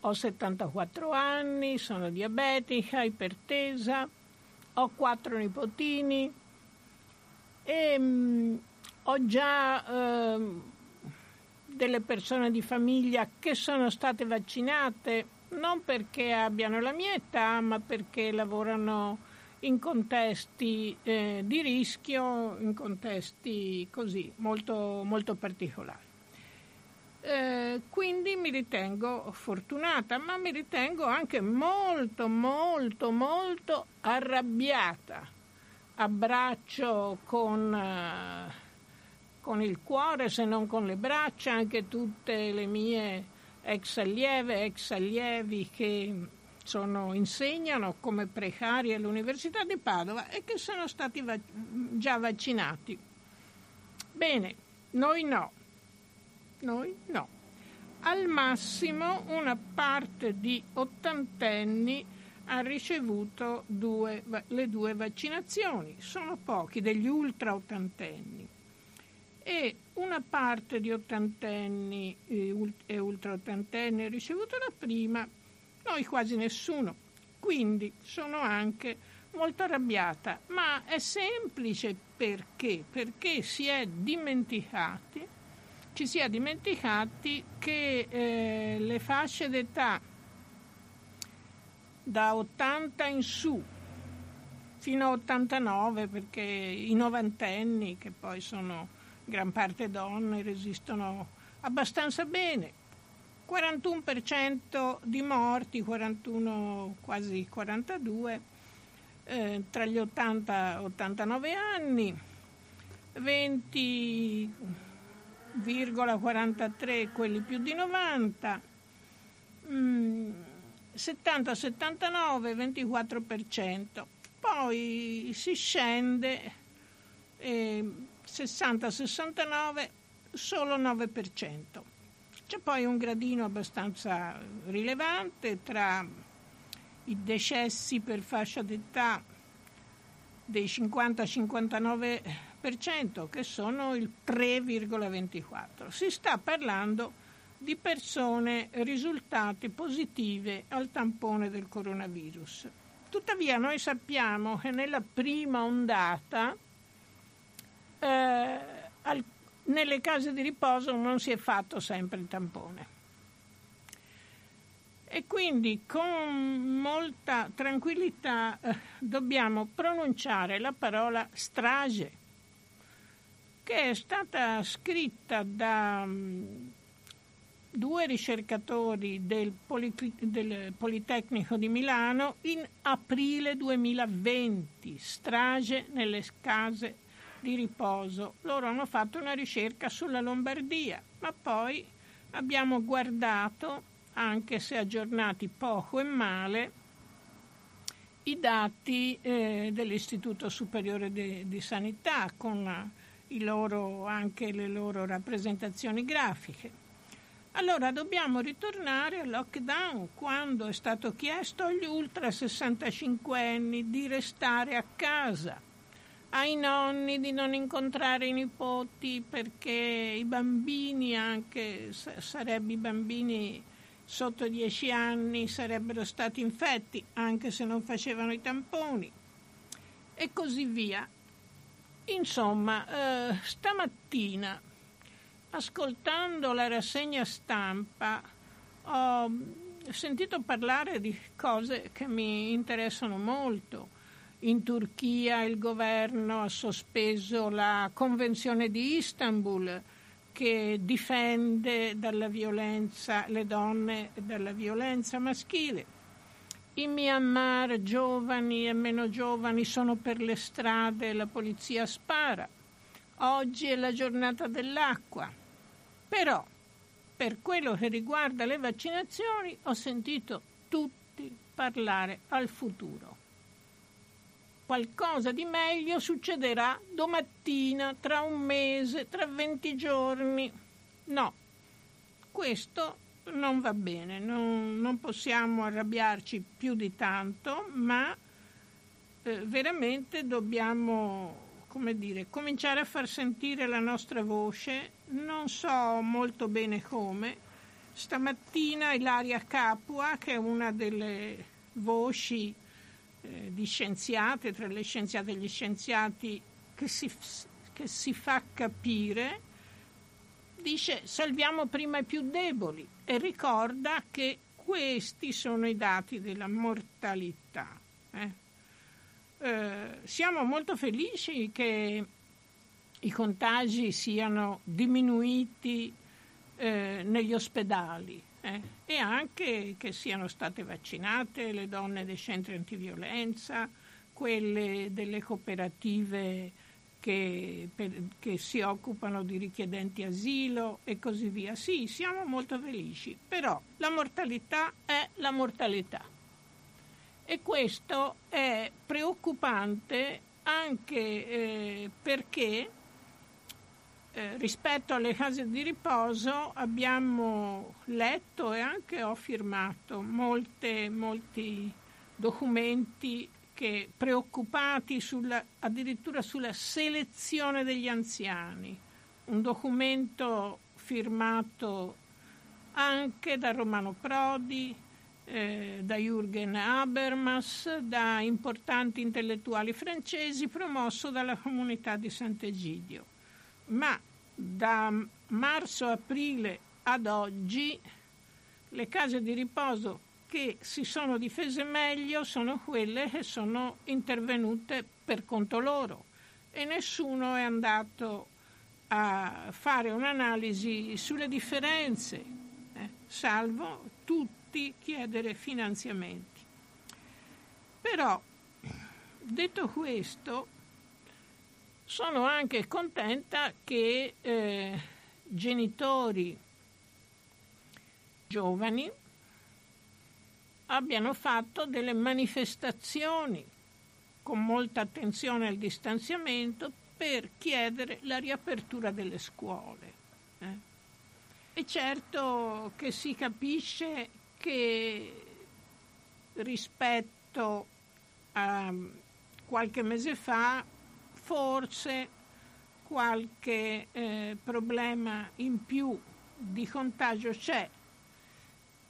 ho 74 anni, sono diabetica, ipertesa, ho quattro nipotini e mh, mm, ho già eh, delle persone di famiglia che sono state vaccinate non perché abbiano la mia età, ma perché lavorano in contesti eh, di rischio, in contesti così molto, molto particolari. Eh, quindi mi ritengo fortunata, ma mi ritengo anche molto, molto, molto arrabbiata. Abbraccio con, eh, con il cuore, se non con le braccia, anche tutte le mie ex allieve, ex allievi che sono, insegnano come precari all'Università di Padova e che sono stati vac- già vaccinati. Bene, noi no noi no. Al massimo una parte di ottantenni ha ricevuto due, le due vaccinazioni, sono pochi degli ultra ottantenni. E una parte di ottantenni e ultra ottantenni ha ricevuto la prima, noi quasi nessuno, quindi sono anche molto arrabbiata, ma è semplice perché? Perché si è dimenticati ci si è dimenticati che eh, le fasce d'età da 80 in su fino a 89 perché i novantenni che poi sono gran parte donne resistono abbastanza bene. 41% di morti 41 quasi 42 eh, tra gli 80 e 89 anni 20 43 quelli più di 90, mm, 70-79 24%, poi si scende eh, 60-69 solo 9%. C'è poi un gradino abbastanza rilevante tra i decessi per fascia d'età dei 50-59 che sono il 3,24. Si sta parlando di persone risultate positive al tampone del coronavirus. Tuttavia noi sappiamo che nella prima ondata eh, al, nelle case di riposo non si è fatto sempre il tampone. E quindi con molta tranquillità eh, dobbiamo pronunciare la parola strage che è stata scritta da um, due ricercatori del, Polit- del, Politecnico di Milano in aprile 2020, strage nelle case di riposo. Loro hanno fatto una ricerca sulla Lombardia, ma poi abbiamo guardato, anche se aggiornati poco e male, i dati eh, dell'Istituto Superiore di, di Sanità con la loro, anche le loro rappresentazioni grafiche. Allora dobbiamo ritornare al lockdown quando è stato chiesto agli ultra 65 anni di restare a casa, ai nonni di non incontrare i nipoti perché i bambini, anche sarebbe i bambini sotto 10 anni, sarebbero stati infetti anche se non facevano i tamponi e così via. Insomma, eh, stamattina, ascoltando la rassegna stampa, ho sentito parlare di cose che mi interessano molto. In Turchia il governo ha sospeso la Convenzione di Istanbul che difende dalla violenza le donne dalla violenza maschile. In Myanmar giovani e meno giovani sono per le strade e la polizia spara. Oggi è la giornata dell'acqua. Però, per quello che riguarda le vaccinazioni, ho sentito tutti parlare al futuro. Qualcosa di meglio succederà domattina, tra un mese, tra 20 giorni. No, questo non va bene, non, non possiamo arrabbiarci più di tanto, ma eh, veramente dobbiamo come dire, cominciare a far sentire la nostra voce, non so molto bene come, stamattina Ilaria Capua, che è una delle voci eh, di scienziate, tra le scienziate e gli scienziati, che si, che si fa capire, dice salviamo prima i più deboli e ricorda che questi sono i dati della mortalità. Eh? Eh, siamo molto felici che i contagi siano diminuiti eh, negli ospedali eh, e anche che siano state vaccinate le donne dei centri antiviolenza, quelle delle cooperative che, per, che, si occupano di richiedenti asilo e così via. Sì, siamo molto felici, però la mortalità è la mortalità. E questo è preoccupante anche eh, perché eh, rispetto alle case di riposo abbiamo letto e anche ho firmato molte, molti documenti che, preoccupati sulla, addirittura sulla selezione degli anziani. Un documento firmato anche da Romano Prodi, eh, da Jürgen Habermas, da importanti intellettuali francesi, promosso dalla comunità di Sant'Egidio ma da marzo-aprile ad oggi le case di riposo che si sono difese meglio sono quelle che sono intervenute per conto loro e nessuno è andato a fare un'analisi sulle differenze, eh, salvo tutti chiedere finanziamenti. Però, detto questo, sono anche contenta che eh, genitori giovani abbiano fatto delle manifestazioni con molta attenzione al distanziamento per chiedere la riapertura delle scuole. Eh. E certo che si capisce che rispetto a qualche mese fa forse qualche eh, problema in più di contagio c'è,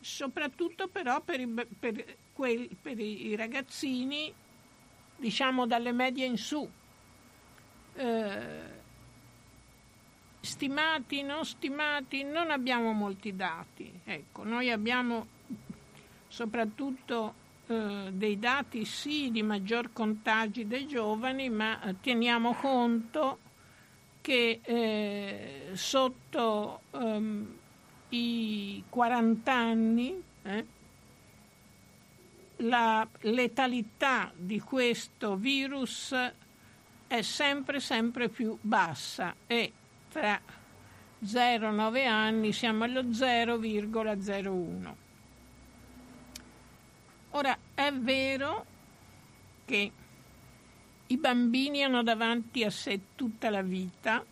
soprattutto però per i, per quel, per i ragazzini, diciamo dalle medie in su. Eh, stimati, non stimati, non abbiamo molti dati. Ecco, noi abbiamo soprattutto eh, dei dati sì di maggior contagi dei giovani, ma teniamo conto che eh, sotto um, i 40 anni eh, la letalità di questo virus è sempre sempre più bassa e tra 0 e 9 anni siamo allo 0,01. Ora, è vero che i bambini hanno davanti a sé tutta la vita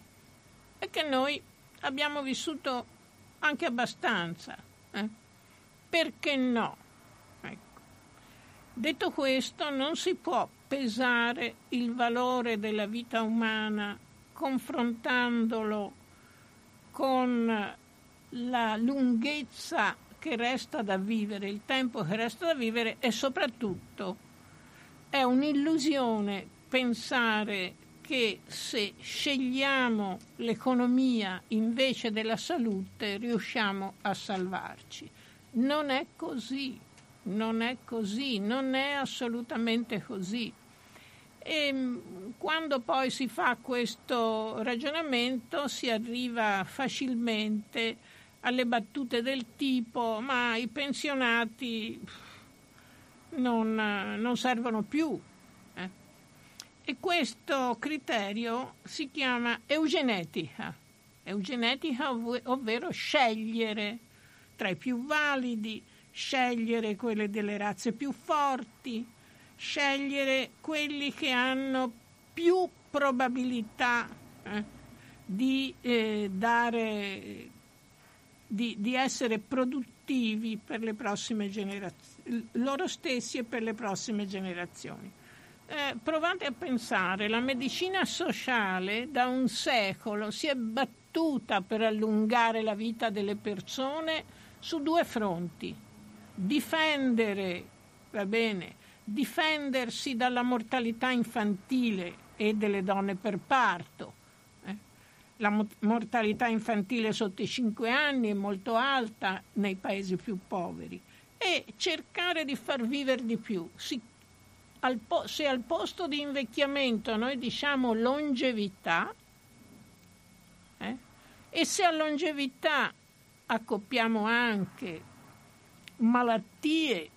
e che noi abbiamo vissuto anche abbastanza. Eh? Perché no? Ecco. Detto questo, non si può pesare il valore della vita umana confrontandolo con la lunghezza che resta da vivere, il tempo che resta da vivere e soprattutto è un'illusione pensare che se scegliamo l'economia invece della salute riusciamo a salvarci. Non è così, non è così, non è assolutamente così. E mm, quando poi si fa questo ragionamento si arriva facilmente alle battute del tipo ma i pensionati non, non servono più. E questo criterio si chiama eugenetica, eugenetica ov- ovvero scegliere tra i più validi, scegliere quelle delle razze più forti, scegliere quelli che hanno più probabilità eh, di eh, dare di, di essere produttivi per le prossime generazioni, loro stessi e per le prossime generazioni. Eh, provate a pensare, la medicina sociale da un secolo si è battuta per allungare la vita delle persone su due fronti. Difendere, va bene, difendersi dalla mortalità infantile e delle donne per parto. Eh? La mortalità infantile sotto i 5 anni è molto alta nei paesi più poveri e cercare di far vivere di più. Si, al po- se al posto di invecchiamento noi diciamo longevità, eh? e se a longevità accoppiamo anche malattie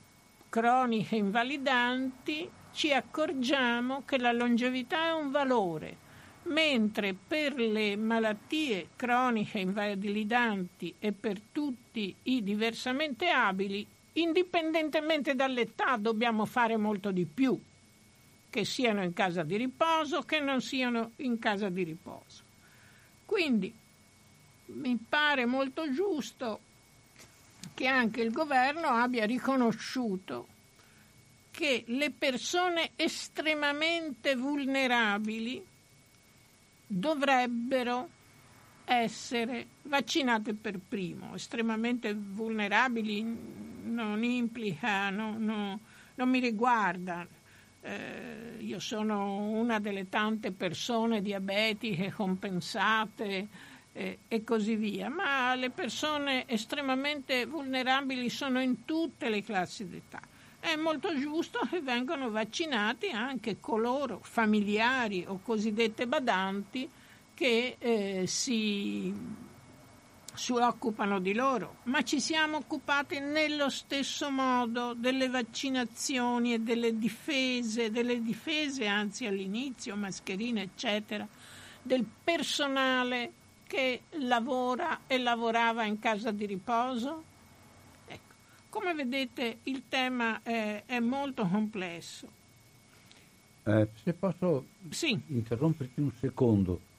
croniche invalidanti, ci accorgiamo che la longevità è un valore, mentre per le malattie croniche invalidanti e per tutti i diversamente abili, indipendentemente dall'età, dobbiamo fare molto di più, che siano in casa di riposo, che non siano in casa di riposo. Quindi mi pare molto giusto che anche il governo abbia riconosciuto che le persone estremamente vulnerabili dovrebbero essere vaccinate per primo. Estremamente vulnerabili non implica, no, no, non mi riguarda. Eh, io sono una delle tante persone diabetiche compensate eh, e così via, ma le persone estremamente vulnerabili sono in tutte le classi d'età. È molto giusto che vengano vaccinati anche coloro, familiari o cosiddette badanti, che eh, si, si occupano di loro, ma ci siamo occupati nello stesso modo delle vaccinazioni e delle difese, delle difese anzi all'inizio, mascherine eccetera, del personale che lavora e lavorava in casa di riposo? Ecco, come vedete il tema è, è molto complesso. Eh, se posso sì. interromperti un secondo,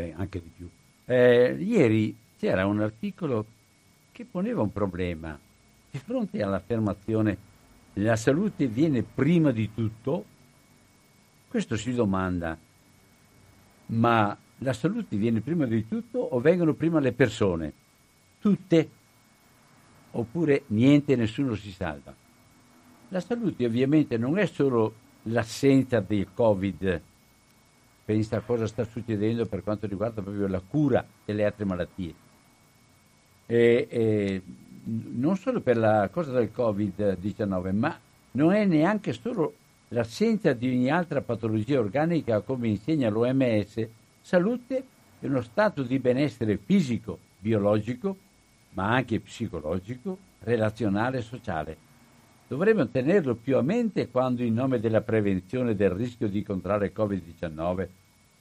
Vabbè, anche di più. Eh, ieri c'era un articolo che poneva un problema. Di fronte all'affermazione la salute viene prima di tutto, questo si domanda, ma la salute viene prima di tutto o vengono prima le persone? Tutte? Oppure niente, nessuno si salva? La salute ovviamente non è solo l'assenza del Covid, pensa a cosa sta succedendo per quanto riguarda proprio la cura delle altre malattie. E, e non solo per la cosa del Covid-19, ma non è neanche solo l'assenza di ogni altra patologia organica, come insegna l'OMS, Salute è uno stato di benessere fisico, biologico, ma anche psicologico, relazionale e sociale. Dovremmo tenerlo più a mente quando in nome della prevenzione del rischio di contrarre Covid-19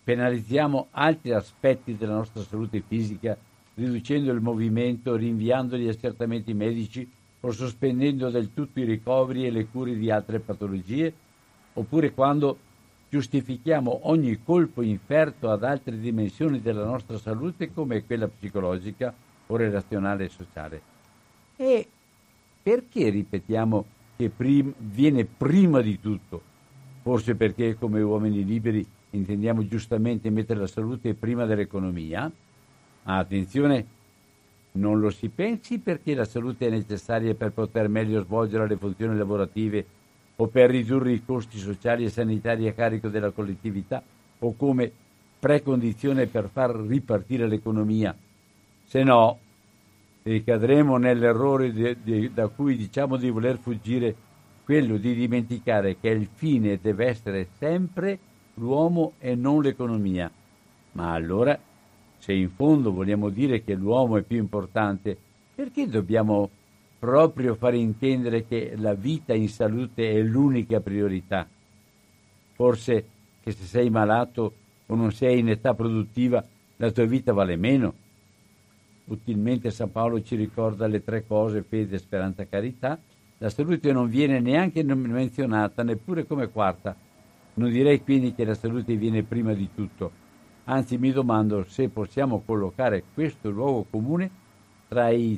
penalizziamo altri aspetti della nostra salute fisica riducendo il movimento, rinviando gli accertamenti medici o sospendendo del tutto i ricoveri e le cure di altre patologie, oppure quando giustifichiamo ogni colpo inferto ad altre dimensioni della nostra salute come quella psicologica o relazionale e sociale. E perché ripetiamo che prim- viene prima di tutto? Forse perché come uomini liberi intendiamo giustamente mettere la salute prima dell'economia? Ma attenzione, non lo si pensi perché la salute è necessaria per poter meglio svolgere le funzioni lavorative o per ridurre i costi sociali e sanitari a carico della collettività o come precondizione per far ripartire l'economia. Se no, ricadremo nell'errore de, de, da cui diciamo di voler fuggire, quello di dimenticare che il fine deve essere sempre l'uomo e non l'economia. Ma allora, se in fondo vogliamo dire che l'uomo è più importante, perché dobbiamo proprio fare intendere che la vita in salute è l'unica priorità. Forse che se sei malato o non sei in età produttiva la tua vita vale meno. Utilmente San Paolo ci ricorda le tre cose, fede, speranza, carità. La salute non viene neanche menzionata, neppure come quarta. Non direi quindi che la salute viene prima di tutto. Anzi mi domando se possiamo collocare questo luogo comune tra i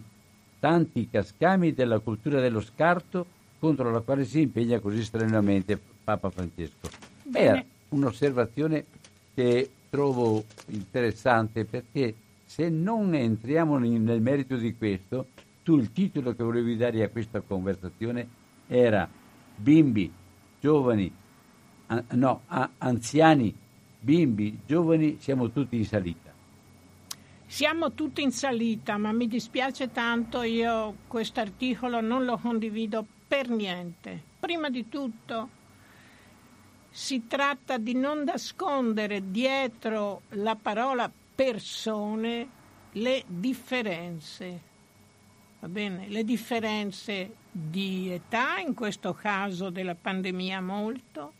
tanti cascami della cultura dello scarto contro la quale si impegna così strenuamente Papa Francesco. Era un'osservazione che trovo interessante perché se non entriamo nel merito di questo, tu il titolo che volevi dare a questa conversazione era bimbi, giovani, no, a, anziani, bimbi, giovani, siamo tutti in salita. Siamo tutti in salita, ma mi dispiace tanto, io questo articolo non lo condivido per niente. Prima di tutto si tratta di non nascondere dietro la parola persone le differenze. Va bene? Le differenze di età, in questo caso della pandemia molto,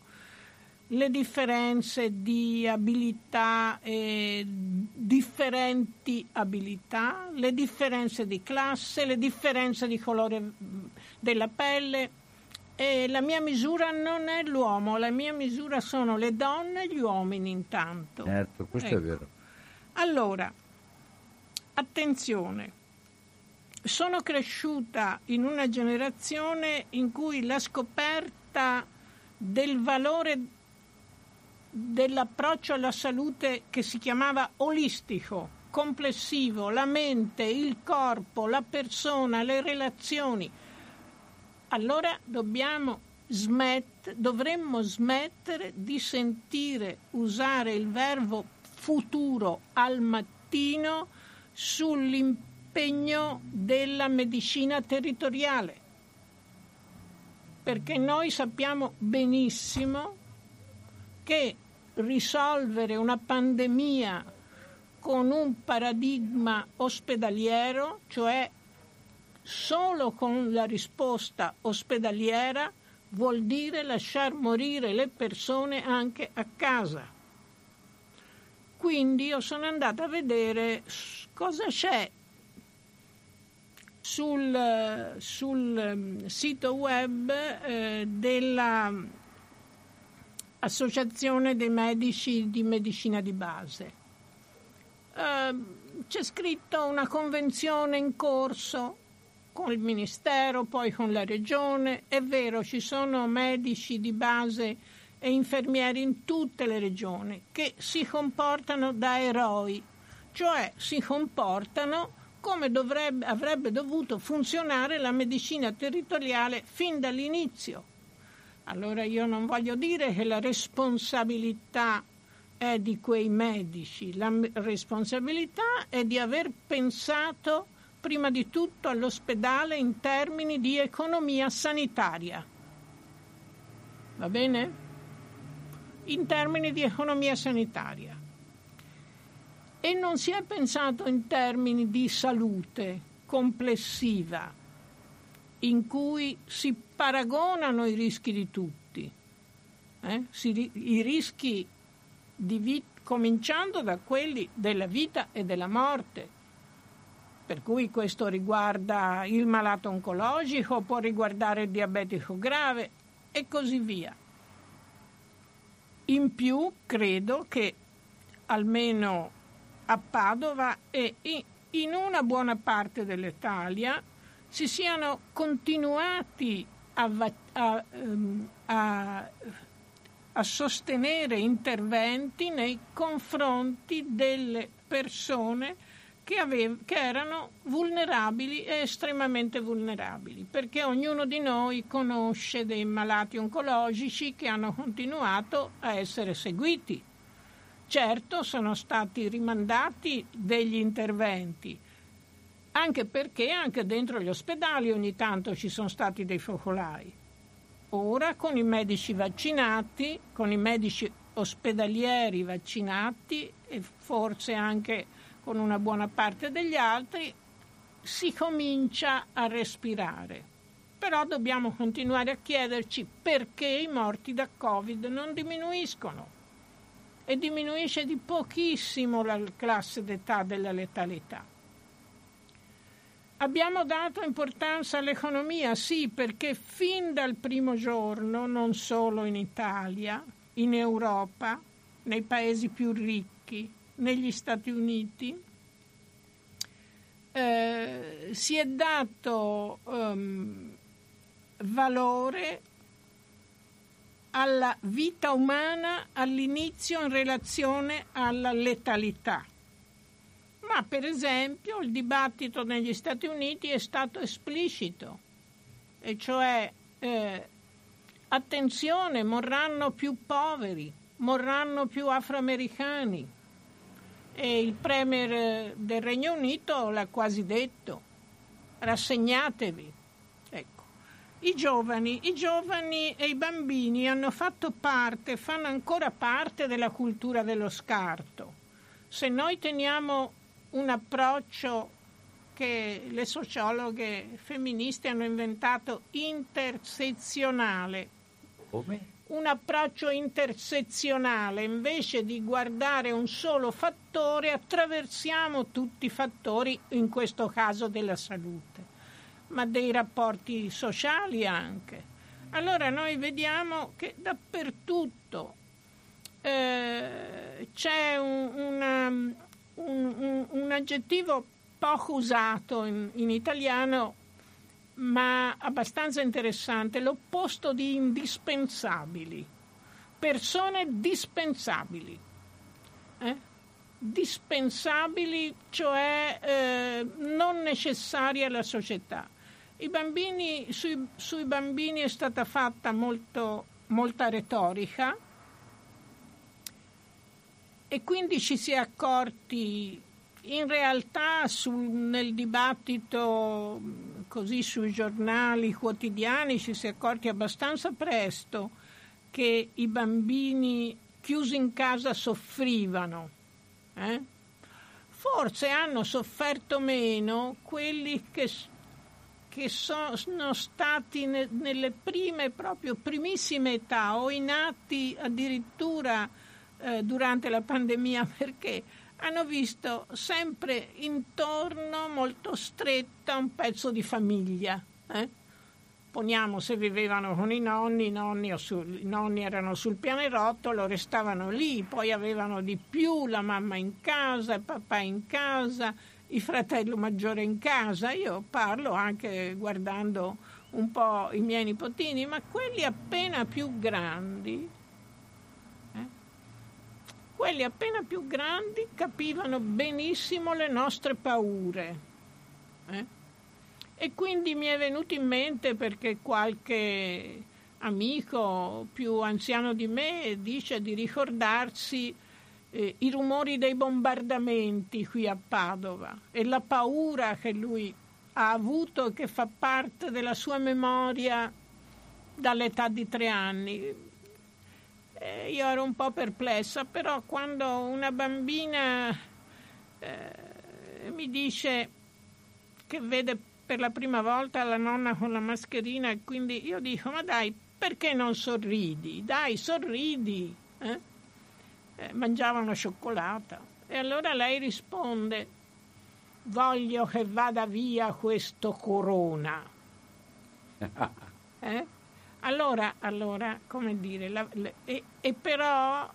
le differenze di abilità e differenti abilità, le differenze di classe, le differenze di colore della pelle. E la mia misura non è l'uomo, la mia misura sono le donne e gli uomini intanto. Certo, questo ecco. è vero. Allora, attenzione, sono cresciuta in una generazione in cui la scoperta del valore dell'approccio alla salute che si chiamava olistico, complessivo, la mente, il corpo, la persona, le relazioni. Allora dobbiamo smet- dovremmo smettere di sentire usare il verbo futuro al mattino sull'impegno della medicina territoriale, perché noi sappiamo benissimo che risolvere una pandemia con un paradigma ospedaliero, cioè solo con la risposta ospedaliera, vuol dire lasciar morire le persone anche a casa. Quindi io sono andata a vedere cosa c'è sul, sul mm, sito web eh, della Associazione dei medici di medicina di base. Eh, c'è scritto una convenzione in corso con il Ministero, poi con la Regione. È vero, ci sono medici di base e infermieri in tutte le regioni che si comportano da eroi, cioè si comportano come dovrebbe, avrebbe dovuto funzionare la medicina territoriale fin dall'inizio allora io non voglio dire che la responsabilità è di quei medici, la responsabilità è di aver pensato prima di tutto all'ospedale in termini di economia sanitaria. Va bene? In termini di economia sanitaria. E non si è pensato in termini di salute complessiva in cui si paragonano i rischi di tutti, eh? si, i rischi di vita, cominciando da quelli della vita e della morte. Per cui questo riguarda il malato oncologico, può riguardare il diabetico grave e così via. In più credo che almeno a Padova e in una buona parte dell'Italia si siano continuati a, a, ehm, a, a sostenere interventi nei confronti delle persone che, avev- che, erano vulnerabili e estremamente vulnerabili, perché ognuno di noi conosce dei malati oncologici che hanno continuato a essere seguiti. Certo sono stati rimandati degli interventi, anche perché anche dentro gli ospedali ogni tanto ci sono stati dei focolai. Ora con i medici vaccinati, con i medici ospedalieri vaccinati e forse anche con una buona parte degli altri, si comincia a respirare. Però dobbiamo continuare a chiederci perché i morti da Covid non diminuiscono. E diminuisce di pochissimo la classe d'età della letalità. Abbiamo dato importanza all'economia, sì, perché fin dal primo giorno, non solo in Italia, in Europa, nei paesi più ricchi, negli Stati Uniti, eh, si è dato um, valore alla vita umana all'inizio in relazione alla letalità Ma per esempio il dibattito negli Stati Uniti è stato esplicito, e cioè eh, attenzione, morranno più poveri, morranno più afroamericani. E il Premier del Regno Unito l'ha quasi detto, rassegnatevi. Ecco. I giovani, I giovani e i bambini hanno fatto parte, fanno ancora parte della cultura dello scarto. Se noi teniamo un approccio che le sociologhe femministe hanno inventato intersezionale, come? Un approccio intersezionale, invece di guardare un solo fattore, attraversiamo tutti i fattori, in questo caso della salute, ma dei rapporti sociali anche. Allora noi vediamo che dappertutto eh, c'è un, una, un, un, un, aggettivo poco usato in, in italiano ma abbastanza interessante, l'opposto di indispensabili, persone dispensabili. Eh? Dispensabili, cioè eh, non necessarie alla società. Bambini, sui, sui, bambini è stata fatta molto, molta retorica e quindi ci si è accorti in realtà sul, nel dibattito così sui giornali quotidiani ci si è accorti abbastanza presto che i bambini chiusi in casa soffrivano. Eh? Forse hanno sofferto meno quelli che, che sono stati ne, nelle prime, proprio primissime età o i nati addirittura eh, durante la pandemia perché hanno visto sempre intorno, molto stretta, un pezzo di famiglia. Eh? Poniamo se vivevano con i nonni, i nonni, sul, i nonni erano sul pianerottolo, restavano lì, poi avevano di più la mamma in casa, il papà in casa, il fratello maggiore in casa. Io parlo anche guardando un po' i miei nipotini, ma quelli appena più grandi quelli appena più grandi capivano benissimo le nostre paure. Eh? E quindi mi è venuto in mente perché qualche amico più anziano di me dice di ricordarsi eh, i rumori dei bombardamenti qui a Padova e la paura che lui ha avuto e che fa parte della sua memoria dall'età di tre anni eh, io ero un po' perplessa, però quando una bambina eh, mi dice che vede per la prima volta la nonna con la mascherina e quindi io dico ma dai perché non sorridi? Dai sorridi! Eh? Eh, mangiava una cioccolata e allora lei risponde voglio che vada via questo corona. Eh? Allora, allora come dire, la, le, e, e, però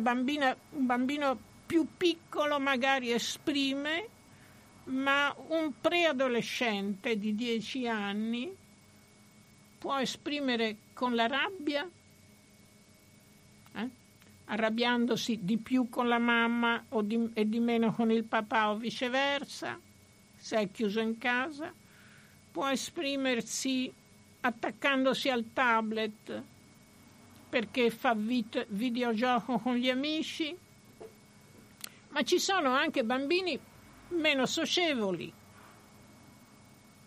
bambina, un bambino più piccolo magari esprime, ma un preadolescente di 10 anni può esprimere con la rabbia, eh? arrabbiandosi di più con la mamma di, e di meno con il papà o viceversa, se è chiuso in casa, può esprimersi attaccandosi al tablet perché fa vit- videogioco con gli amici, ma ci sono anche bambini meno socievoli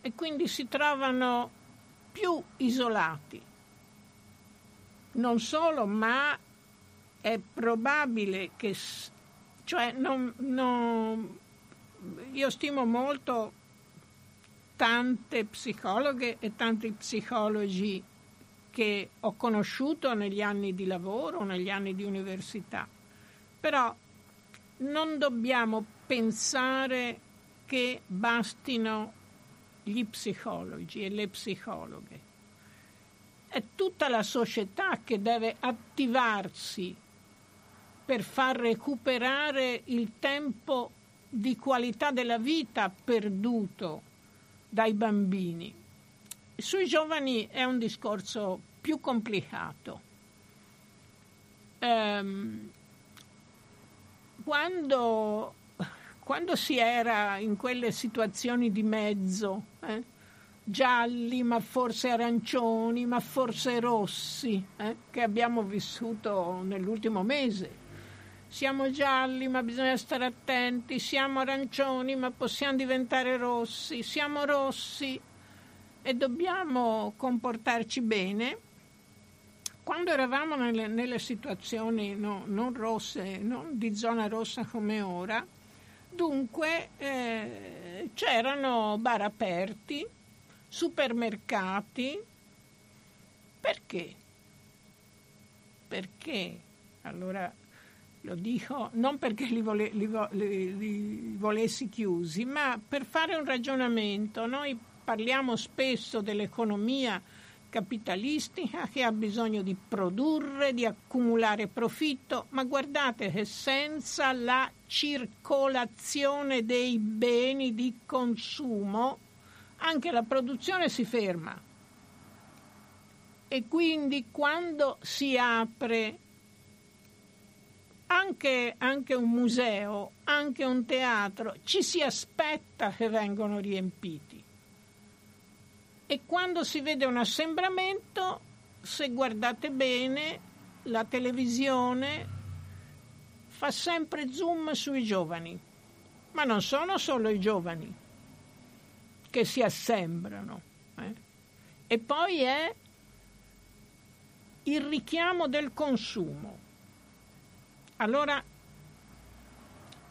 e quindi si trovano più isolati. Non solo, ma è probabile che, cioè non, non, io stimo molto tante psicologhe e tanti psicologi che ho conosciuto negli anni di lavoro, negli anni di università. Però non dobbiamo pensare che bastino gli psicologi e le psicologhe. È tutta la società che deve attivarsi per far recuperare il tempo di qualità della vita perduto dai bambini. Sui giovani è un discorso più complicato. Um, quando, quando si era in quelle situazioni di mezzo, eh, gialli, ma forse arancioni, ma forse rossi, eh, che abbiamo vissuto nell'ultimo mese. Siamo gialli, ma bisogna stare attenti, siamo arancioni, ma possiamo diventare rossi, siamo rossi e dobbiamo comportarci bene. Quando eravamo nelle, nelle situazioni no, non rosse, non di zona rossa come ora, dunque eh, c'erano bar aperti, supermercati. Perché? Perché? Allora lo dico non perché li, vole, li, li, li, volessi chiusi, ma per fare un ragionamento. Noi parliamo spesso dell'economia capitalistica che ha bisogno di produrre, di accumulare profitto, ma guardate che senza la circolazione dei beni di consumo anche la produzione si ferma. E quindi quando si apre anche, anche, un museo, anche un teatro, ci si aspetta che vengano riempiti. E quando si vede un assembramento, se guardate bene, la televisione fa sempre zoom sui giovani, ma non sono solo i giovani che si assembrano. Eh? E poi è il richiamo del consumo. Allora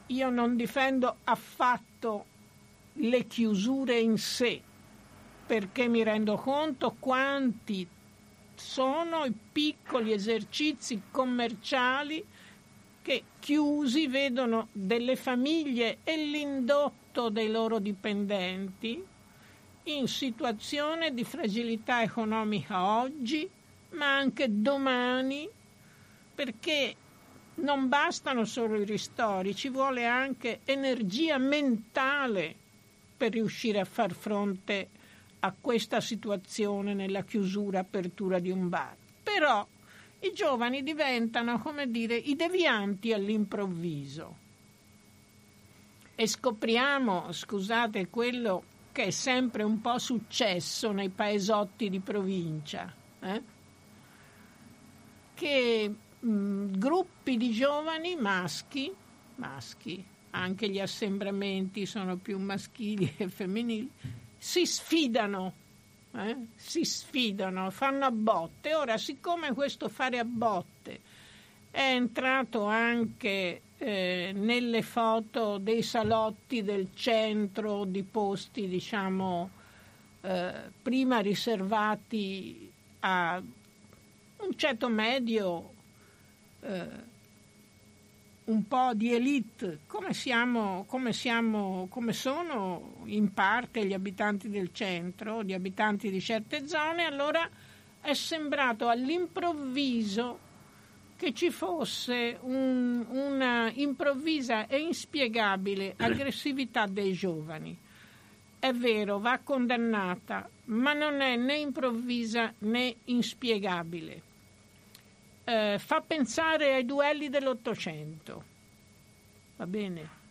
io non difendo affatto le chiusure in sé, perché mi rendo conto quanti sono i piccoli esercizi commerciali che chiusi vedono delle famiglie e l'indotto dei loro dipendenti in situazione di fragilità economica oggi, ma anche domani, perché non bastano solo i ristori, ci vuole anche energia mentale per riuscire a far fronte a questa situazione nella chiusura apertura di un bar. Però i giovani diventano, come dire, i devianti all'improvviso. E scopriamo, scusate, quello che è sempre un po' successo nei paesotti di provincia, eh? che mh, gruppi di giovani maschi, maschi, anche gli assembramenti sono più maschili che femminili, si sfidano, eh? si sfidano, fanno a botte. Ora, siccome questo fare a botte è entrato anche eh, nelle foto dei salotti del centro di posti, diciamo, eh, prima riservati a un ceto medio, eh, un po' di elite, come, siamo, come, siamo, come sono in parte gli abitanti del centro, gli abitanti di certe zone, allora è sembrato all'improvviso che ci fosse un, una improvvisa e inspiegabile aggressività dei giovani. È vero, va condannata, ma non è né improvvisa né inspiegabile. Eh, fa pensare ai duelli dell'Ottocento, va bene?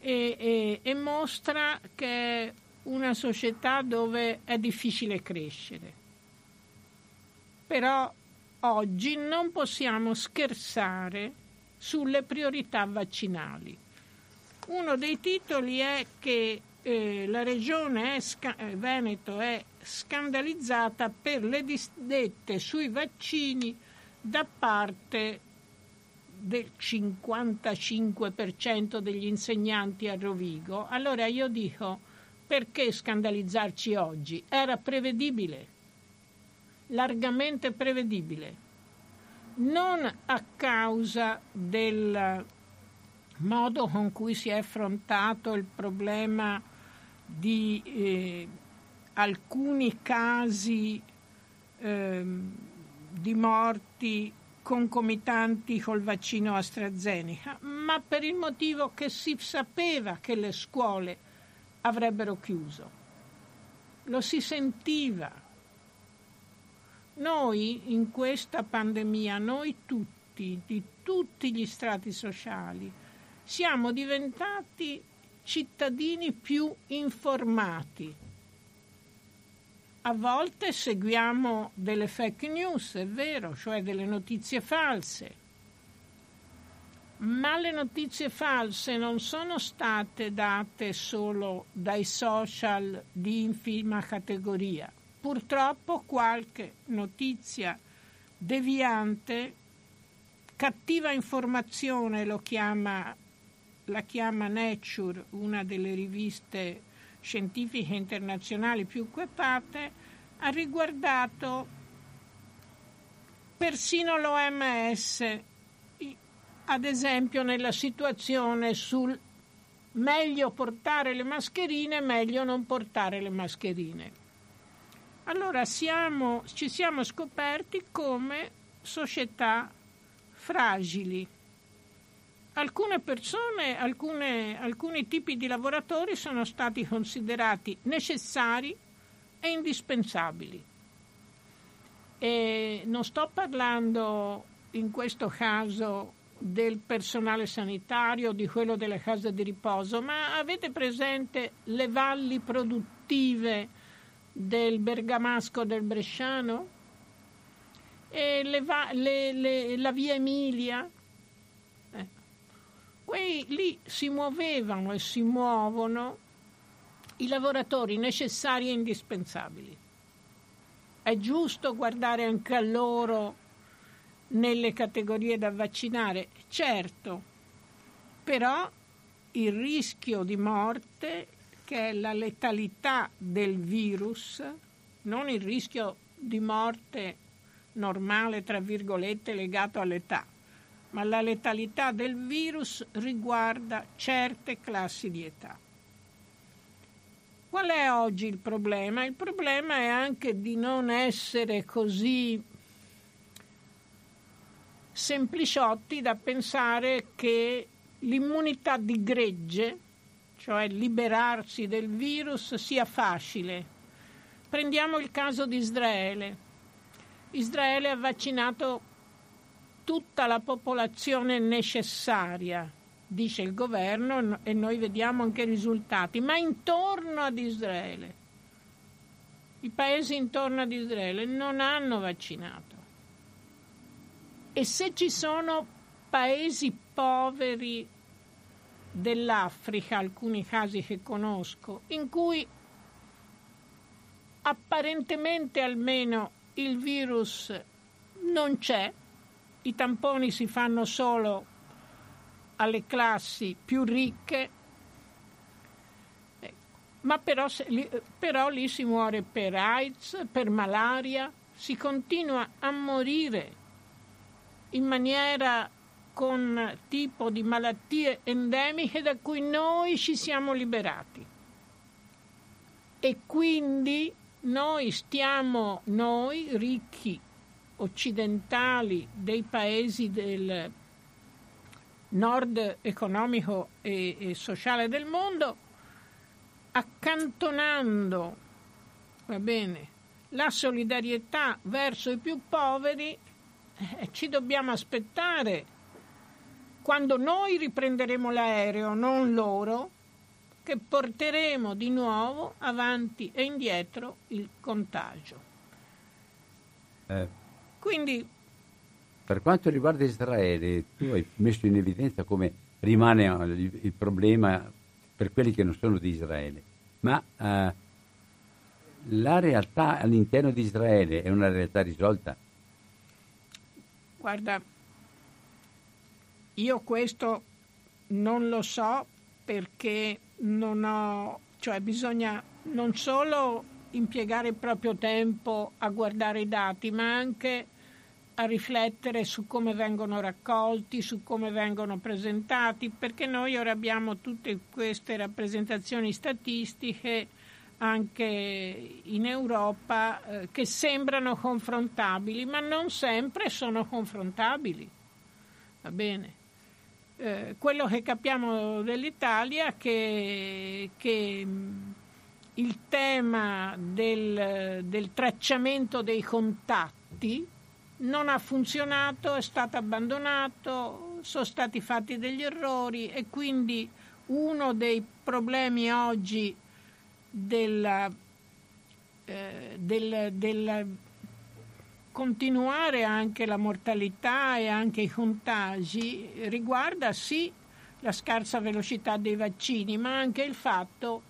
E, e, e mostra che è una società dove è difficile crescere. Però oggi non possiamo scherzare sulle priorità vaccinali. Uno dei titoli è che eh, la regione è sca- eh, Veneto è scandalizzata per le disdette sui vaccini da parte del 55% degli insegnanti a Rovigo. Allora io dico, perché scandalizzarci oggi? Era prevedibile largamente prevedibile, non a causa del modo con cui si è affrontato il problema di eh, alcuni casi eh, di morti concomitanti col vaccino AstraZeneca, ma per il motivo che si sapeva che le scuole avrebbero chiuso. Lo si sentiva, noi in questa pandemia, noi tutti, di tutti gli strati sociali, siamo diventati cittadini più informati. A volte seguiamo delle fake news, è vero, cioè delle notizie false, ma le notizie false non sono state date solo dai social di infima categoria. Purtroppo qualche notizia deviante, cattiva informazione lo chiama, la chiama Nature, una delle riviste scientifiche internazionali più quotate, ha riguardato persino l'OMS ad esempio nella situazione sul meglio portare le mascherine, meglio non portare le mascherine. Allora siamo, ci siamo scoperti come società fragili. Alcune persone, alcune, alcuni tipi di lavoratori sono stati considerati necessari e indispensabili. E non sto parlando in questo caso del personale sanitario, di quello delle case di riposo, ma avete presente le valli produttive del Bergamasco del Bresciano? E le va- le, le, la via Emilia? Quei, lì si muovevano e si muovono i lavoratori necessari e indispensabili. È giusto guardare anche a loro nelle categorie da vaccinare, certo, però il rischio di morte, che è la letalità del virus, non il rischio di morte normale, tra virgolette, legato all'età, ma la letalità del virus riguarda certe classi di età. Qual è oggi il problema? Il problema è anche di non essere così sempliciotti da pensare che l'immunità di gregge, cioè liberarsi del virus, sia facile. Prendiamo il caso di Israele. Israele ha vaccinato tutta la popolazione necessaria, dice il governo, e noi vediamo anche i risultati, ma intorno ad Israele, i paesi intorno ad Israele non hanno vaccinato. E se ci sono paesi poveri dell'Africa, alcuni casi che conosco, in cui apparentemente almeno il virus non c'è, i tamponi si fanno solo alle classi più ricche, ecco. ma però, però lì si muore per AIDS, per malaria, si continua a morire in maniera con tipo di malattie endemiche da cui noi ci siamo liberati. E quindi noi stiamo, noi ricchi occidentali dei paesi del nord economico e, e sociale del mondo, accantonando bene, la solidarietà verso i più poveri eh, ci dobbiamo aspettare quando noi riprenderemo l'aereo, non loro, che porteremo di nuovo avanti e indietro il contagio. Eh, Quindi per quanto riguarda Israele, tu hai messo in evidenza come rimane il, il problema per quelli che non sono di Israele, ma eh, la realtà all'interno di Israele è una realtà risolta? Guarda, io questo non lo so perché non ho, cioè bisogna non solo impiegare il proprio tempo a guardare i dati, ma anche a riflettere su come vengono raccolti, su come vengono presentati, perché noi ora abbiamo tutte queste rappresentazioni statistiche anche in Europa eh, che sembrano confrontabili, ma non sempre sono confrontabili. Va bene. Eh, quello che capiamo dell'Italia è che, che il tema del, del tracciamento dei contatti non ha funzionato, è stato abbandonato, sono stati fatti degli errori e quindi uno dei problemi oggi della, eh, del, del continuare anche la mortalità e anche i contagi riguarda sì la scarsa velocità dei vaccini, ma anche il fatto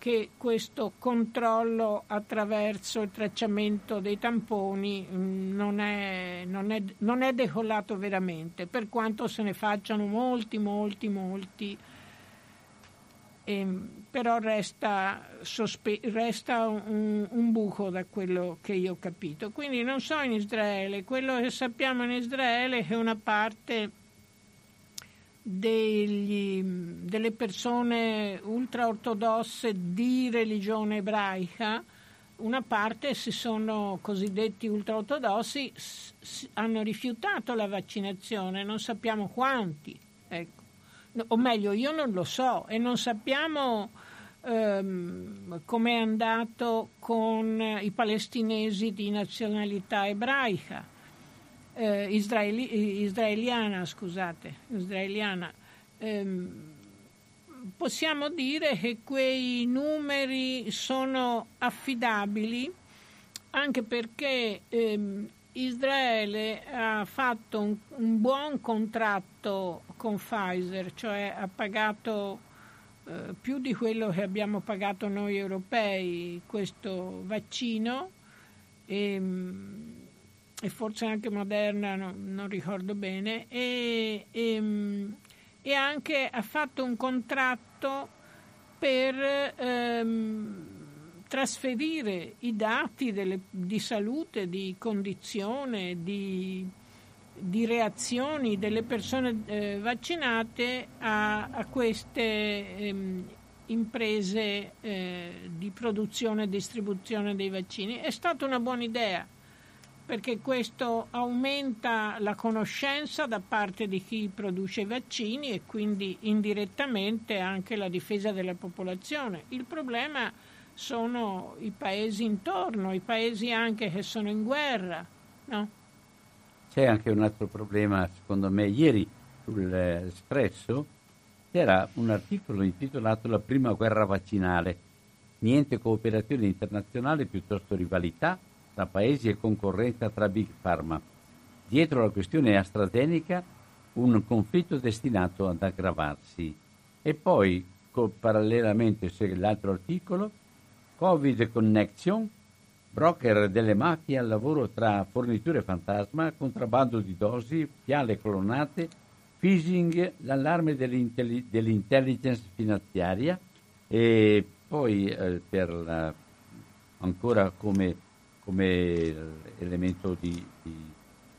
che questo controllo attraverso il tracciamento dei tamponi mm, non è, non, è, non è, decollato veramente, per quanto se ne facciano molti, molti, molti, eh, però resta, sospe- resta un, un, buco da quello che io ho capito. Quindi non so in Israele, quello che sappiamo in Israele è che una parte degli, delle persone ultraortodosse di religione ebraica, una parte si sono cosiddetti ultraortodossi, hanno rifiutato la vaccinazione, non sappiamo quanti, ecco. o meglio io non lo so e non sappiamo ehm, com'è andato con i palestinesi di nazionalità ebraica eh, israeli, israeliana, scusate, israeliana, ehm, possiamo dire che quei numeri sono affidabili anche perché ehm, Israele ha fatto un, un, buon contratto con Pfizer, cioè ha pagato eh, più di quello che abbiamo pagato noi europei questo vaccino. E, ehm, e forse anche moderna, no, non ricordo bene, e, e, mm, e, anche ha fatto un contratto per ehm, trasferire i dati delle, di salute, di condizione, di, di reazioni delle persone eh, vaccinate a, a queste ehm, imprese eh, di produzione e distribuzione dei vaccini. È stata una buona idea perché questo aumenta la conoscenza da parte di chi produce i vaccini e quindi indirettamente anche la difesa della popolazione. Il problema sono i paesi intorno, i paesi anche che sono in guerra. No? C'è anche un altro problema, secondo me. Ieri sull'Espresso c'era un articolo intitolato La prima guerra vaccinale. Niente cooperazione internazionale, piuttosto rivalità tra paesi e concorrenza tra Big Pharma. Dietro la questione AstraZeneca un conflitto destinato ad aggravarsi. E poi, co- parallelamente, segue l'altro articolo, Covid Connection, broker delle mafie al lavoro tra forniture fantasma, contrabbando di dosi, fiale clonate, phishing, l'allarme dell'intelligence finanziaria e poi eh, per la, ancora come come elemento di, di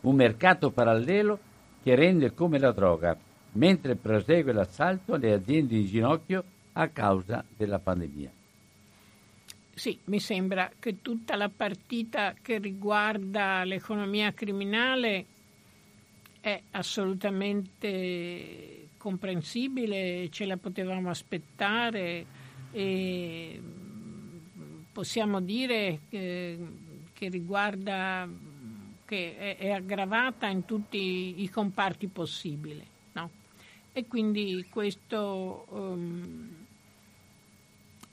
un mercato parallelo che rende come la droga, mentre prosegue l'assalto alle aziende in ginocchio a causa della pandemia. Sì, mi sembra che tutta la partita che riguarda l'economia criminale è assolutamente comprensibile, ce la potevamo aspettare e possiamo dire che che riguarda che è, è, aggravata in tutti i comparti possibili. No? E quindi questo um,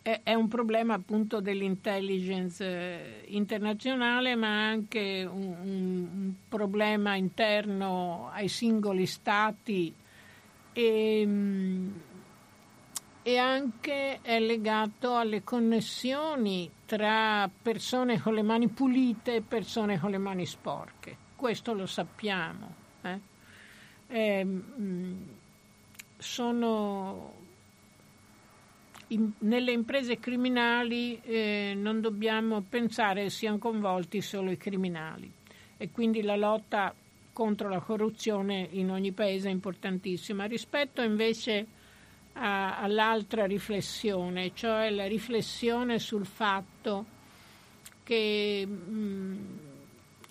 è, è, un problema appunto dell'intelligence eh, internazionale, ma anche un, un, problema interno ai singoli stati e, um, e anche è legato alle connessioni tra persone con le mani pulite e persone con le mani sporche. Questo lo sappiamo. Eh? Eh, sono in, nelle imprese criminali eh, non dobbiamo pensare siano coinvolti solo i criminali e quindi la lotta contro la corruzione in ogni paese è importantissima. Rispetto invece a, all'altra riflessione, cioè la riflessione sul fatto che mh,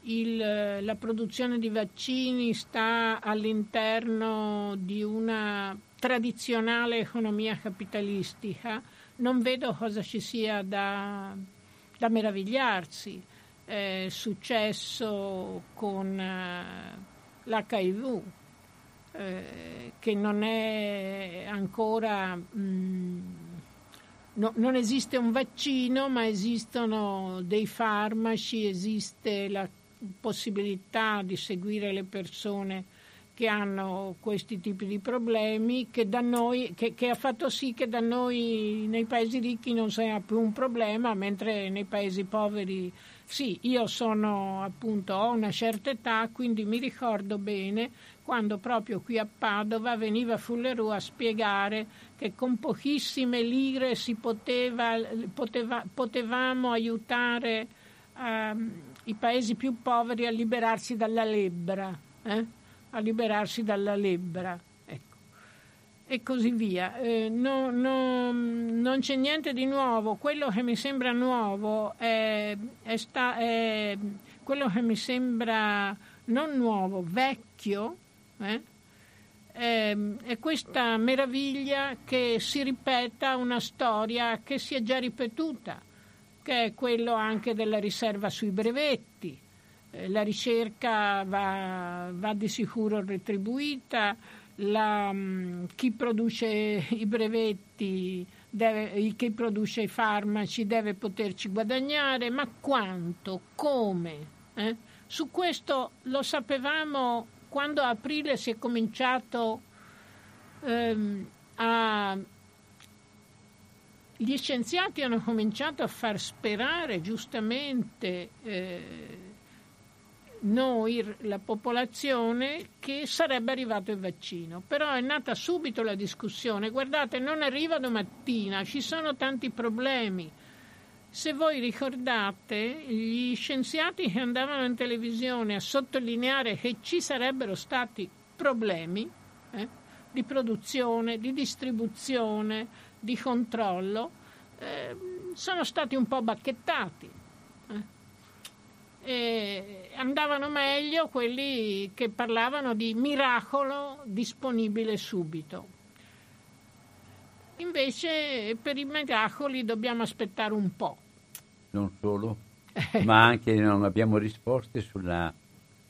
il, la produzione di vaccini sta all'interno di una tradizionale economia capitalistica, non vedo cosa ci sia da, da meravigliarsi. È successo con uh, l'HIV, eh, che non è ancora... Mh, mm, no, non esiste un vaccino, ma esistono dei farmaci, esiste la possibilità di seguire le persone che hanno questi tipi di problemi, che, noi, che, che, ha fatto sì che da noi nei paesi ricchi non sia più un problema, mentre nei paesi poveri sì, io sono appunto, ho una certa età, quindi mi ricordo bene quando proprio qui a Padova veniva Fullerù a spiegare che con pochissime lire si poteva, poteva, potevamo aiutare uh, i paesi più poveri a liberarsi dalla lebbra. Eh? a liberarsi dalla lebbra. E così via. Eh, no, no, non c'è niente di nuovo. Quello che mi sembra nuovo è, è, sta, è quello che mi sembra non nuovo, vecchio, eh? è, è questa meraviglia che si ripeta una storia che si è già ripetuta, che è quello anche della riserva sui brevetti eh, la ricerca va, va, di sicuro retribuita, la, mm, chi produce i brevetti, deve, chi produce i farmaci deve poterci guadagnare, ma quanto, come? Eh? Su questo lo sapevamo quando a aprile si è cominciato ehm, a gli scienziati hanno cominciato a far sperare giustamente eh, noi, la popolazione, che sarebbe arrivato il vaccino. Però è nata subito la discussione, guardate, non arriva domattina, ci sono tanti problemi. Se voi ricordate, gli scienziati che andavano in televisione a sottolineare che ci sarebbero stati problemi eh, di produzione, di distribuzione, di controllo, eh, sono stati un po' bacchettati eh, andavano meglio quelli che parlavano di miracolo disponibile subito. Invece per i miracoli dobbiamo aspettare un po'. Non solo, ma anche non abbiamo risposte sulla,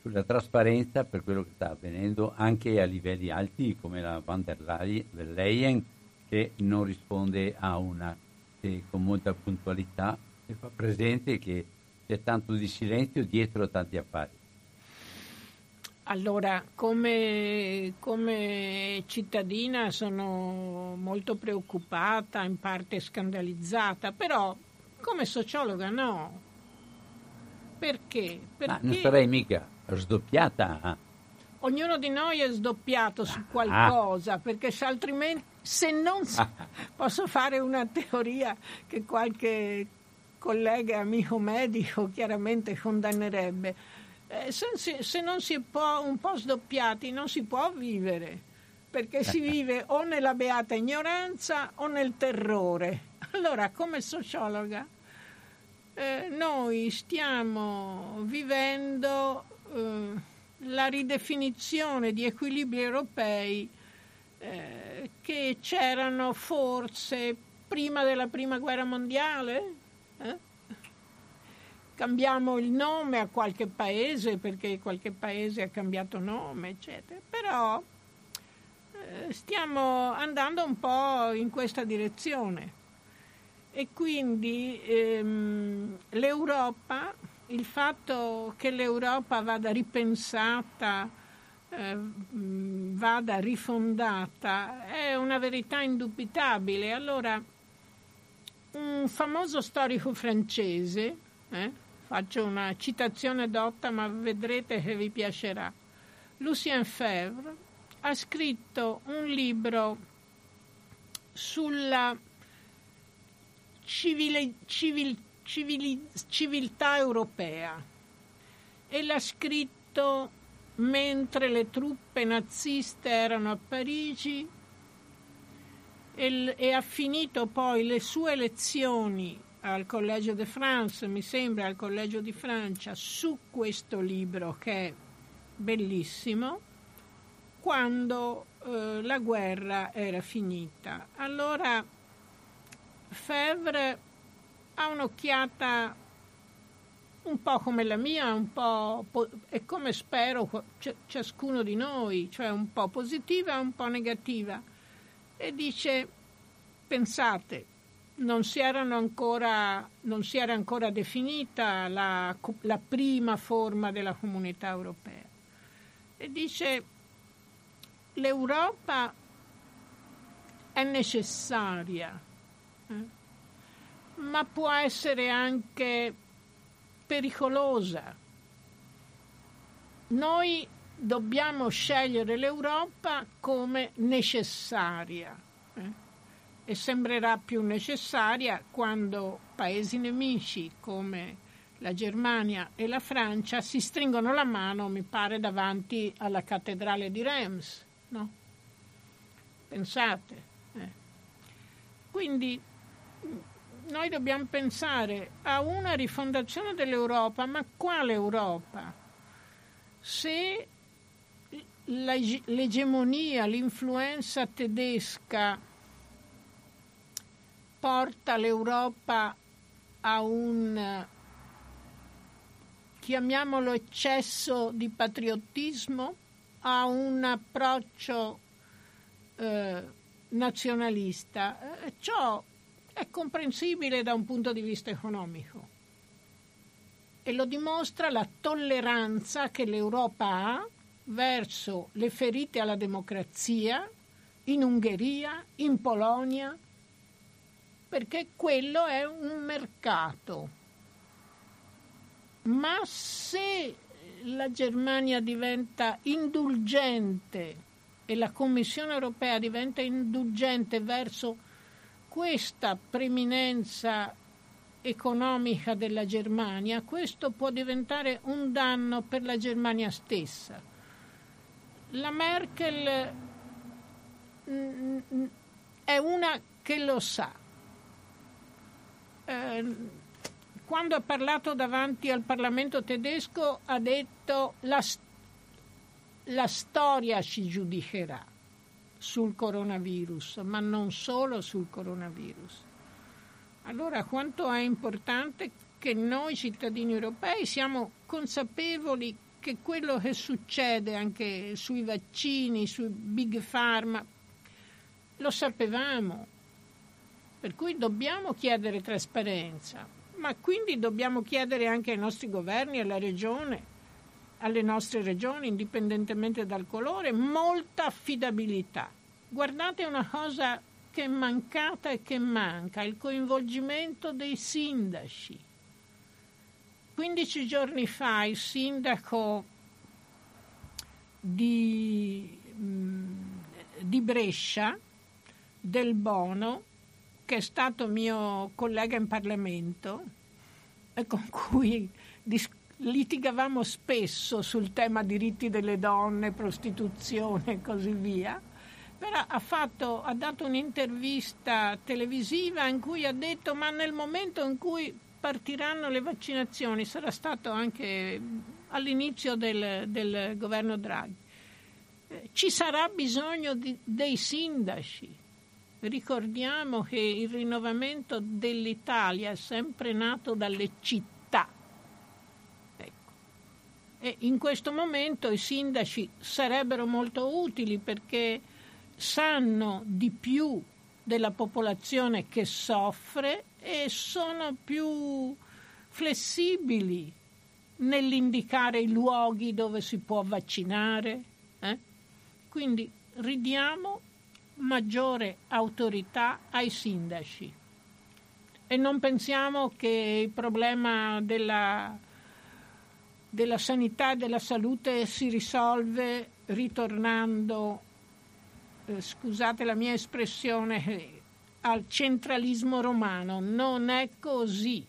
sulla, trasparenza per quello che sta avvenendo anche a livelli alti come la van der Leyen che non risponde a una che con molta puntualità e fa presente che c'è tanto di silenzio dietro tanti affari. Allora, come, come, cittadina sono molto preoccupata, in parte scandalizzata, però come sociologa no. Perché? Perché Ma non sarei mica sdoppiata. Ognuno di noi è sdoppiato su ah. qualcosa, ah. perché se altrimenti, se non si, ah. posso fare una teoria che qualche collega e amico medico chiaramente condannerebbe. Eh, se, se, non si è po', un po' sdoppiati non si può vivere, perché si vive o nella beata ignoranza o nel terrore. Allora, come sociologa, eh, noi stiamo vivendo eh, la ridefinizione di equilibri europei eh, che c'erano forse prima della prima guerra mondiale, eh? Cambiamo il nome a qualche paese perché qualche paese ha cambiato nome, eccetera. Però eh, stiamo andando un po' in questa direzione e quindi ehm, l'Europa, il fatto che l'Europa vada ripensata, eh, vada rifondata, è una verità indubitabile. Allora, un famoso storico francese, eh? Faccio una citazione dotta ma vedrete che vi piacerà, Lucien Febvre, ha scritto un libro sulla civile, civil, civil, civiltà europea e l'ha scritto mentre le truppe naziste erano a Parigi e, e ha finito poi le sue lezioni al Collegio de France, mi sembra al Collegio di Francia, su questo libro che è bellissimo, quando eh, la guerra era finita. Allora Fevre ha un'occhiata un po' come la mia, un po' po- e come spero ciascuno di noi, cioè un po' positiva e un po' negativa. E dice, pensate, non si, ancora, non si era ancora definita la, la prima forma della comunità europea. E dice, l'Europa è necessaria, eh? ma può essere anche pericolosa. Noi dobbiamo scegliere l'Europa come necessaria eh? E sembrerà più necessaria quando paesi nemici come la Germania e la Francia si stringono la mano, mi pare, davanti alla cattedrale di Reims. No? Pensate. Eh. Quindi noi dobbiamo pensare a una rifondazione dell'Europa, ma quale Europa? Se l'egemonia, l'influenza tedesca porta l'Europa a un, chiamiamolo eccesso di patriottismo, a un approccio eh, nazionalista, eh, ciò è comprensibile da un punto di vista economico. E lo dimostra la tolleranza che l'Europa ha verso le ferite alla democrazia in Ungheria, in Polonia, perché quello è un mercato. Ma se la Germania diventa indulgente e la Commissione europea diventa indulgente verso questa preminenza economica della Germania, questo può diventare un danno per la Germania stessa. La Merkel mm, mm, è una che lo sa. Eh, quando ha parlato davanti al Parlamento tedesco ha detto la, la storia ci giudicherà sul coronavirus, ma non solo sul coronavirus. Allora quanto è importante che noi cittadini europei siamo consapevoli che quello che succede anche sui vaccini, sui big pharma, lo sapevamo, per cui dobbiamo chiedere trasparenza, ma quindi dobbiamo chiedere anche ai nostri governi, alla regione, alle nostre regioni, indipendentemente dal colore, molta affidabilità. Guardate una cosa che è mancata e che manca, il coinvolgimento dei sindaci. 15 giorni fa il sindaco di, mm, di Brescia, del Bono, che è stato mio collega in Parlamento e con cui dis- litigavamo spesso sul tema diritti delle donne, prostituzione e così via, però ha, fatto, ha dato un'intervista televisiva in cui ha detto ma nel momento in cui partiranno le vaccinazioni, sarà stato anche all'inizio del, del governo Draghi, eh, ci sarà bisogno di, dei sindaci, Ricordiamo che il rinnovamento dell'Italia è sempre nato dalle città. Ecco. E in questo momento i sindaci sarebbero molto utili perché sanno di più della popolazione che soffre e sono più flessibili nell'indicare i luoghi dove si può vaccinare. Eh? Quindi ridiamo maggiore autorità ai sindaci. E non pensiamo che il problema della, della sanità e della salute si risolve ritornando, eh, scusate la mia espressione, al centralismo romano. Non è così.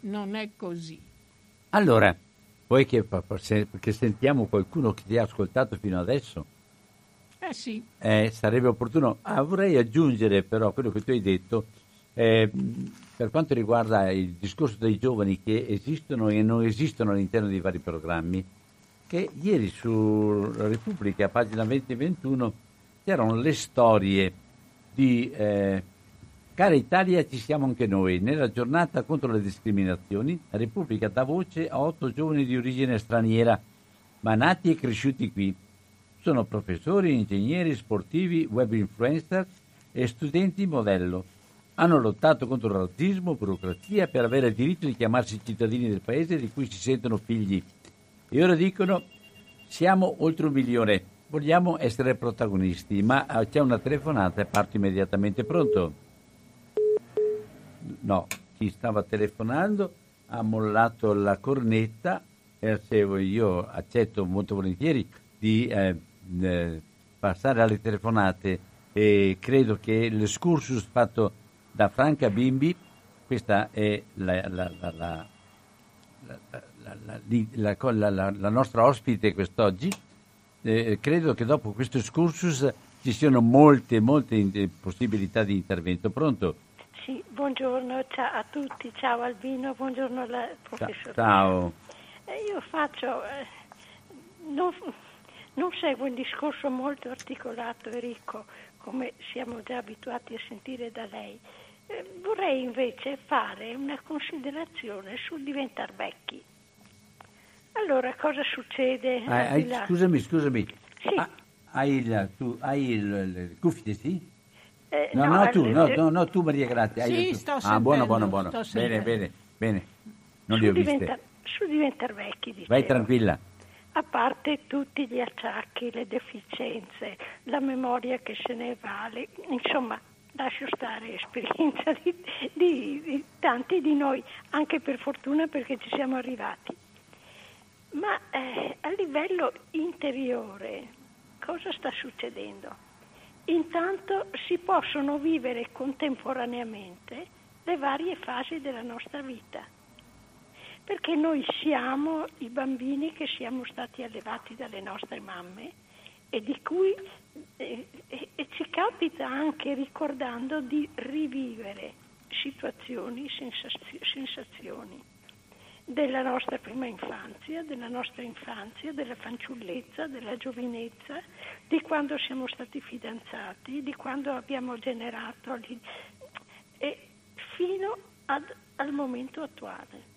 Non è così. Allora, poi che, che sentiamo qualcuno che ti ha ascoltato fino adesso, eh sì. Eh, sarebbe opportuno. Ah, vorrei aggiungere però quello che tu hai detto eh, per quanto riguarda il discorso dei giovani che esistono e non esistono all'interno dei vari programmi, che ieri su Repubblica, pagina 20 e 21, c'erano le storie di, eh, Cara Italia, ci siamo anche noi. Nella giornata contro le discriminazioni, la Repubblica dà voce a otto giovani di origine straniera, ma nati e cresciuti qui. Sono professori, ingegneri, sportivi, web influencer e studenti modello. Hanno lottato contro razzismo, burocrazia per avere il diritto di chiamarsi cittadini del paese di cui si sentono figli. E ora dicono siamo oltre un milione, vogliamo essere protagonisti, ma eh, c'è una telefonata e parto immediatamente. Pronto? No, chi stava telefonando ha mollato la cornetta e io accetto molto volentieri di eh, eh, passare alle telefonate e credo che l'escursus fatto da Franca Bimbi, questa è la, la, la, la nostra ospite quest'oggi, eh, credo che dopo questo excursus ci siano molte, molte possibilità di intervento. Pronto? Sì, buongiorno ciao a tutti, ciao Albino, buongiorno alla professoressa. Ciao. Eh, io faccio, eh, non, non seguo un discorso molto articolato e ricco come siamo già abituati a sentire da lei. Eh, vorrei invece fare una considerazione sul diventare vecchi. Allora, cosa succede? Ah, hai, scusami, scusami. Sì. Ah, hai, il, tu, hai il, le cuffie, sì? Eh, no, no, tu, no, no, no, tu Maria Grazia. Sì, hai sto Ah, buono, buono, sentendo, buono. sto Bene, sentendo. bene, bene. Non su li ho viste. su diventare vecchi, dicevo. Vai tranquilla. A parte tutti gli acciacchi, le deficienze, la memoria che se ne vale, insomma, lascio stare esperienza di, di- di tanti di noi, anche per fortuna perché ci siamo arrivati. Ma eh, a livello interiore cosa sta succedendo? Intanto si possono vivere contemporaneamente le varie fasi della nostra vita perché noi siamo i bambini che siamo stati allevati dalle nostre mamme e di cui e- e ci capita anche ricordando di rivivere situazioni, sensazio- sensazioni della nostra prima infanzia, della nostra infanzia, della fanciullezza, della giovinezza, di quando siamo stati fidanzati, di quando abbiamo generato fino ad- al momento attuale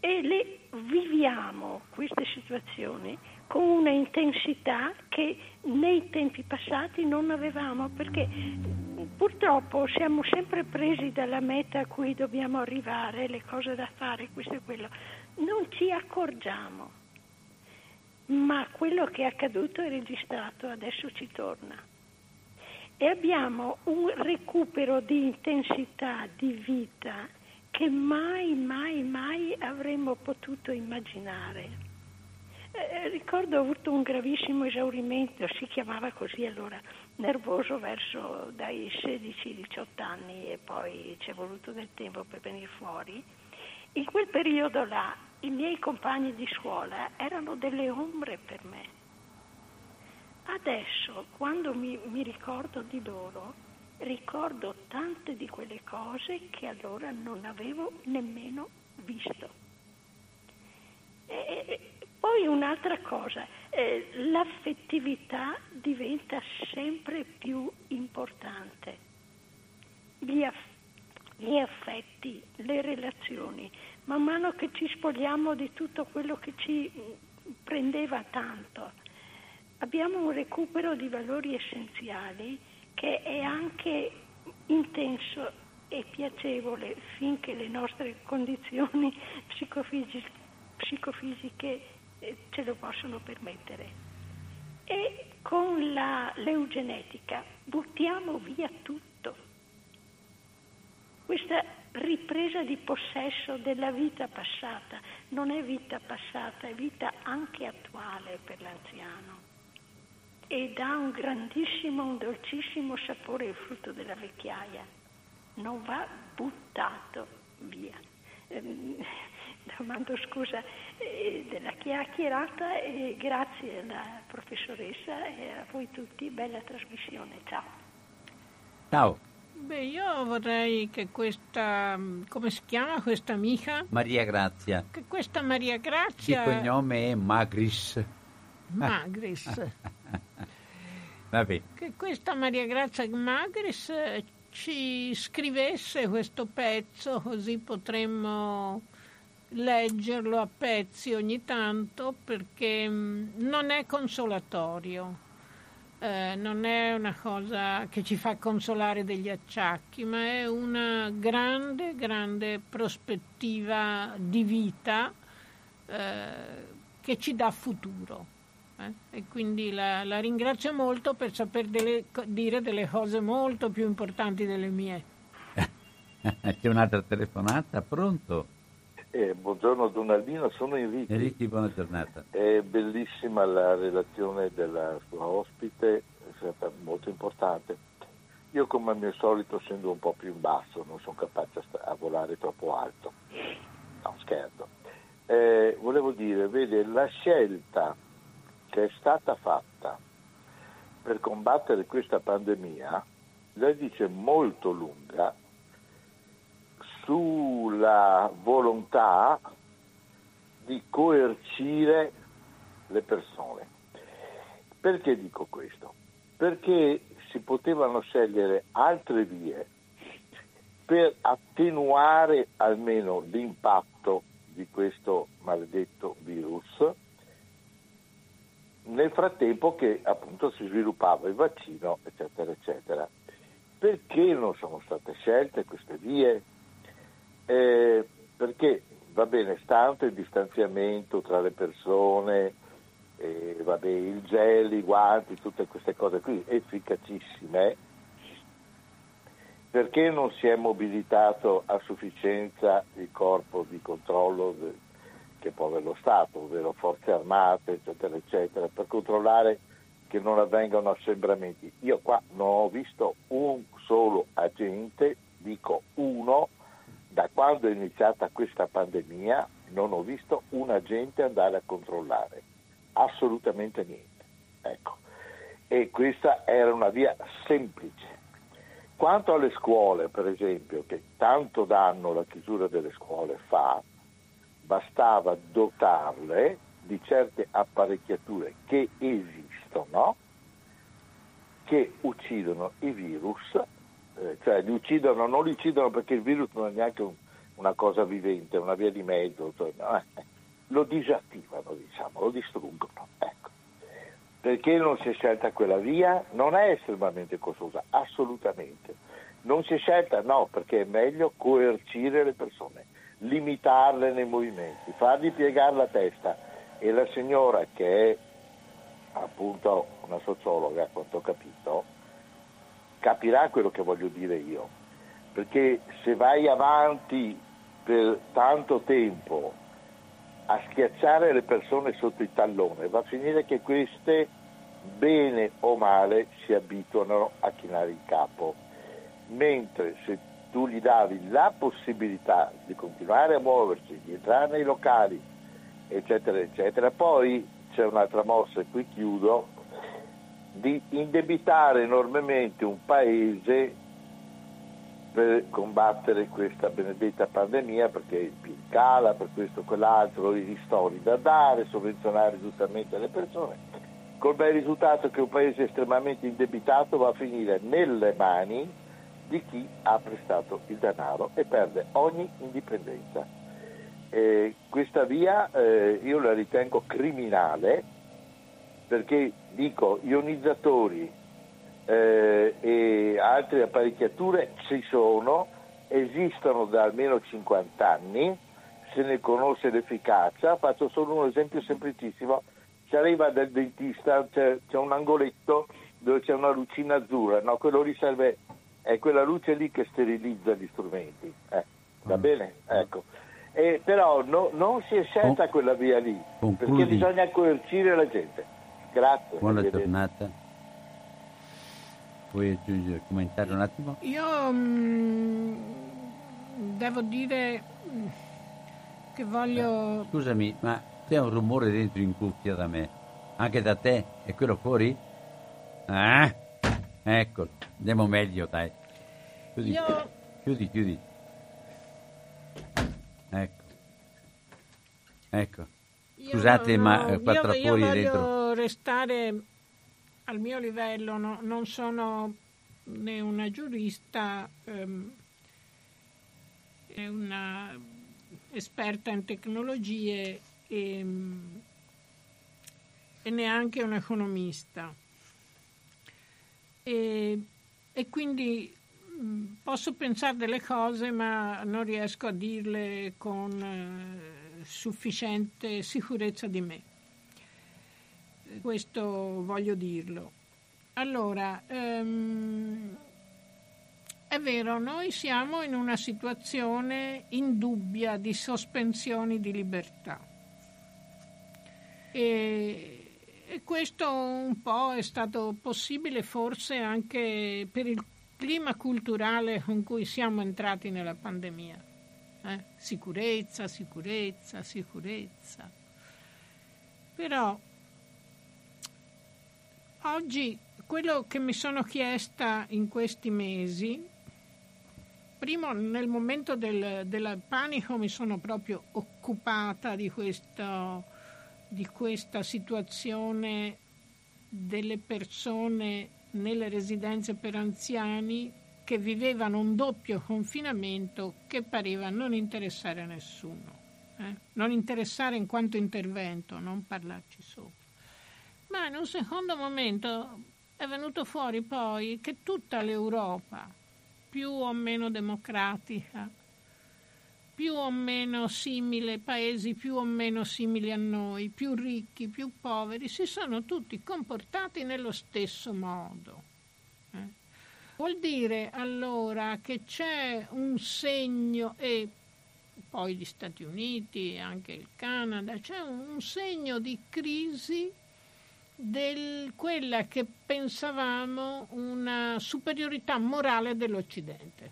e le viviamo queste situazioni con una intensità che nei tempi passati non avevamo perché purtroppo siamo sempre presi dalla meta a cui dobbiamo arrivare, le cose da fare, questo e quello. Non ci accorgiamo, ma quello che è accaduto è registrato, adesso ci torna. E abbiamo un recupero di intensità di vita che mai, mai, mai avremmo potuto immaginare. Eh, ricordo ho avuto un gravissimo esaurimento, si chiamava così allora, nervoso verso dai 16-18 anni e poi ci è voluto del tempo per venire fuori. In quel periodo là i miei compagni di scuola erano delle ombre per me. Adesso, quando mi, mi ricordo di loro, ricordo tante di quelle cose che allora non avevo nemmeno visto. E- poi un'altra cosa, eh, l'affettività diventa sempre più importante. Gli, aff- gli affetti, le relazioni, man mano che ci spogliamo di tutto quello che ci mm, prendeva tanto, abbiamo un recupero di valori essenziali che è anche intenso e piacevole finché le nostre condizioni psicofisi- psicofisiche eh, ce lo possono permettere. E con la l'eugenetica buttiamo via tutto. Questa ripresa di possesso della vita passata non è vita passata, è vita anche attuale per l'anziano e dà un grandissimo, un dolcissimo sapore il frutto della vecchiaia. Non va buttato via. Ehm, Domando scusa eh, della chiacchierata e grazie alla professoressa e a voi tutti. Bella trasmissione. Ciao. Ciao, Beh, io vorrei che questa, come si chiama questa amica? Maria Grazia. Che questa Maria Il Grazia cognome è Magris. Magris, Vabbè, che questa Maria Grazia Magris eh, ci scrivesse questo pezzo così potremmo leggerlo a pezzi ogni tanto perché mm, non è consolatorio. Eh, non è una cosa che ci fa consolare degli acciacchi, ma è una grande, grande prospettiva di vita eh, che ci dà futuro. Eh? E quindi la, la, ringrazio molto per saper delle, dire delle cose molto più importanti delle mie. C'è un'altra telefonata, pronto? Eh, buongiorno Donaldino, sono Enrico. Enrico, buona giornata. È bellissima la relazione della sua ospite, è stata molto importante. Io come al mio solito scendo un po' più in basso, non sono capace a, sta- a volare troppo alto. No, scherzo. Eh, volevo dire, vede, la scelta che è stata fatta per combattere questa pandemia, lei dice molto lunga, sulla volontà di coercire le persone. Perché dico questo? Perché si potevano scegliere altre vie per attenuare almeno l'impatto di questo maledetto virus nel frattempo che appunto si sviluppava il vaccino eccetera eccetera. Perché non sono state scelte queste vie? Eh, perché va bene, stante il distanziamento tra le persone, eh, vabbè, il gel, i guanti, tutte queste cose qui, efficacissime, perché non si è mobilitato a sufficienza il corpo di controllo che può avere lo Stato, ovvero forze armate, eccetera, eccetera, per controllare che non avvengano assembramenti. Io qua non ho visto un solo agente, dico uno, da quando è iniziata questa pandemia non ho visto un agente andare a controllare, assolutamente niente. Ecco. E questa era una via semplice. Quanto alle scuole, per esempio, che tanto danno la chiusura delle scuole fa, bastava dotarle di certe apparecchiature che esistono, che uccidono i virus eh, cioè li uccidono, non li uccidono perché il virus non è neanche un, una cosa vivente, una via di mezzo, cioè, no, eh, lo disattivano, diciamo, lo distruggono. Ecco. Perché non si è scelta quella via? Non è estremamente costosa, assolutamente. Non si è scelta, no, perché è meglio coercire le persone, limitarle nei movimenti, fargli piegare la testa. E la signora che è appunto una sociologa, a quanto ho capito, capirà quello che voglio dire io, perché se vai avanti per tanto tempo a schiacciare le persone sotto il tallone, va a finire che queste, bene o male, si abituano a chinare il capo, mentre se tu gli davi la possibilità di continuare a muoversi, di entrare nei locali, eccetera, eccetera, poi c'è un'altra mossa, e qui chiudo, di indebitare enormemente un paese per combattere questa benedetta pandemia perché il PIL cala, per questo quell'altro, i ristori da dare, sovvenzionare giustamente le persone, col bel risultato che un paese estremamente indebitato va a finire nelle mani di chi ha prestato il denaro e perde ogni indipendenza. Eh, questa via eh, io la ritengo criminale perché dico ionizzatori eh, e altre apparecchiature ci sono, esistono da almeno 50 anni, se ne conosce l'efficacia, faccio solo un esempio semplicissimo, si arriva dal dentista, c'è, c'è un angoletto dove c'è una lucina azzurra, no, quello lì serve, è quella luce lì che sterilizza gli strumenti, eh, va mm. bene? Ecco. Eh, però no, non si è scelta quella via lì, Concludi. perché bisogna coercire la gente. Grazie. Buona giornata. Vuoi aggiungere, commentare un attimo? Io mh, mm, devo dire mm, che voglio... Eh, scusami, ma c'è un rumore dentro in cuffia da me? Anche da te? E quello fuori? Ah, ecco, andiamo meglio, dai. Chiudi, Io... chiudi, chiudi. Ecco. Ecco. Scusate, io, ma eh, quattro fuori dentro restare al mio livello, no, non sono né una giurista, ehm, è una esperta in tecnologie e, e neanche un economista. E, e quindi mh, posso pensare delle cose ma non riesco a dirle con eh, sufficiente sicurezza di me. Questo voglio dirlo. Allora, ehm, è vero, noi siamo in una situazione indubbia di sospensioni di libertà. E, e, questo un po' è stato possibile forse anche per il clima culturale con cui siamo entrati nella pandemia. Eh? Sicurezza, sicurezza, sicurezza. Però oggi quello che mi sono chiesta in questi mesi primo nel momento del, del, panico mi sono proprio occupata di, questo, di questa situazione delle persone nelle residenze per anziani che vivevano un doppio confinamento che pareva non interessare a nessuno. Eh? Non interessare in quanto intervento, non parlarci sopra. Ma in un secondo momento è venuto fuori poi che tutta l'Europa più o meno democratica, più o meno simile, paesi più o meno simili a noi, più ricchi, più poveri, si sono tutti comportati nello stesso modo. Eh? Vuol dire allora che c'è un segno, e poi gli Stati Uniti, anche il Canada, c'è un segno di crisi di quella che pensavamo una superiorità morale dell'Occidente.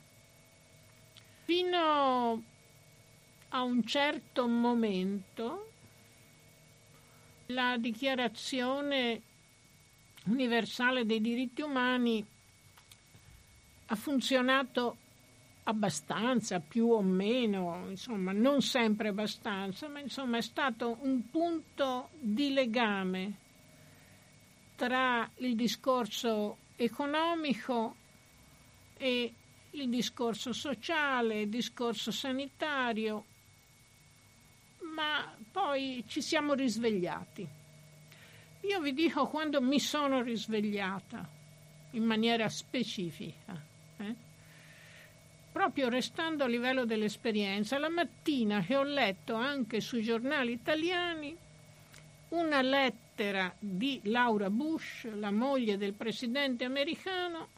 Fino a un certo momento la dichiarazione universale dei diritti umani ha funzionato abbastanza, più o meno, insomma, non sempre abbastanza, ma insomma è stato un punto di legame tra il discorso economico e il discorso sociale, il discorso sanitario, ma poi ci siamo risvegliati. Io vi dico quando mi sono risvegliata in maniera specifica, eh? proprio restando a livello dell'esperienza, la mattina che ho letto anche sui giornali italiani una lettera di Laura Bush, la moglie del presidente americano,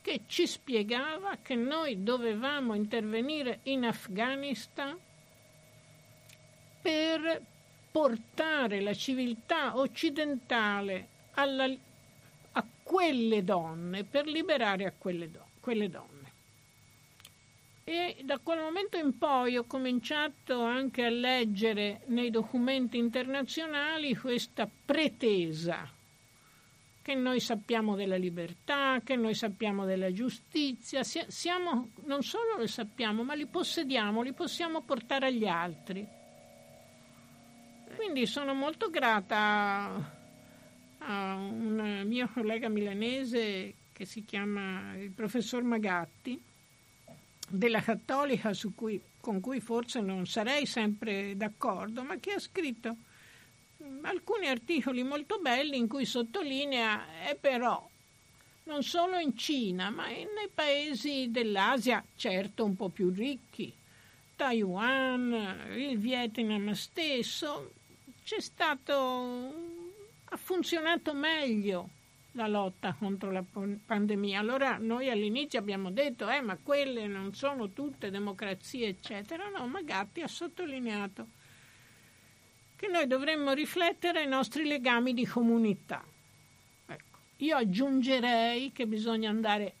che ci spiegava che noi dovevamo intervenire in Afghanistan per portare la civiltà occidentale alla, a quelle donne, per liberare a quelle, do, quelle donne. E da quel momento in poi ho cominciato anche a leggere nei documenti internazionali questa pretesa che noi sappiamo della libertà, che noi sappiamo della giustizia, siamo, non solo lo sappiamo, ma li possediamo, li possiamo portare agli altri. Quindi sono molto grata a un mio collega milanese che si chiama il professor Magatti, della cattolica cui, con cui forse non sarei sempre d'accordo, ma che ha scritto alcuni articoli molto belli in cui sottolinea e però non solo in Cina, ma nei paesi dell'Asia, certo un po' più ricchi, Taiwan, il Vietnam stesso, c'è stato ha funzionato meglio la lotta contro la pandemia. Allora noi all'inizio abbiamo detto, eh, ma quelle non sono tutte democrazie, eccetera. No, ma Gatti ha sottolineato che noi dovremmo riflettere ai nostri legami di comunità. Ecco. Io aggiungerei che bisogna andare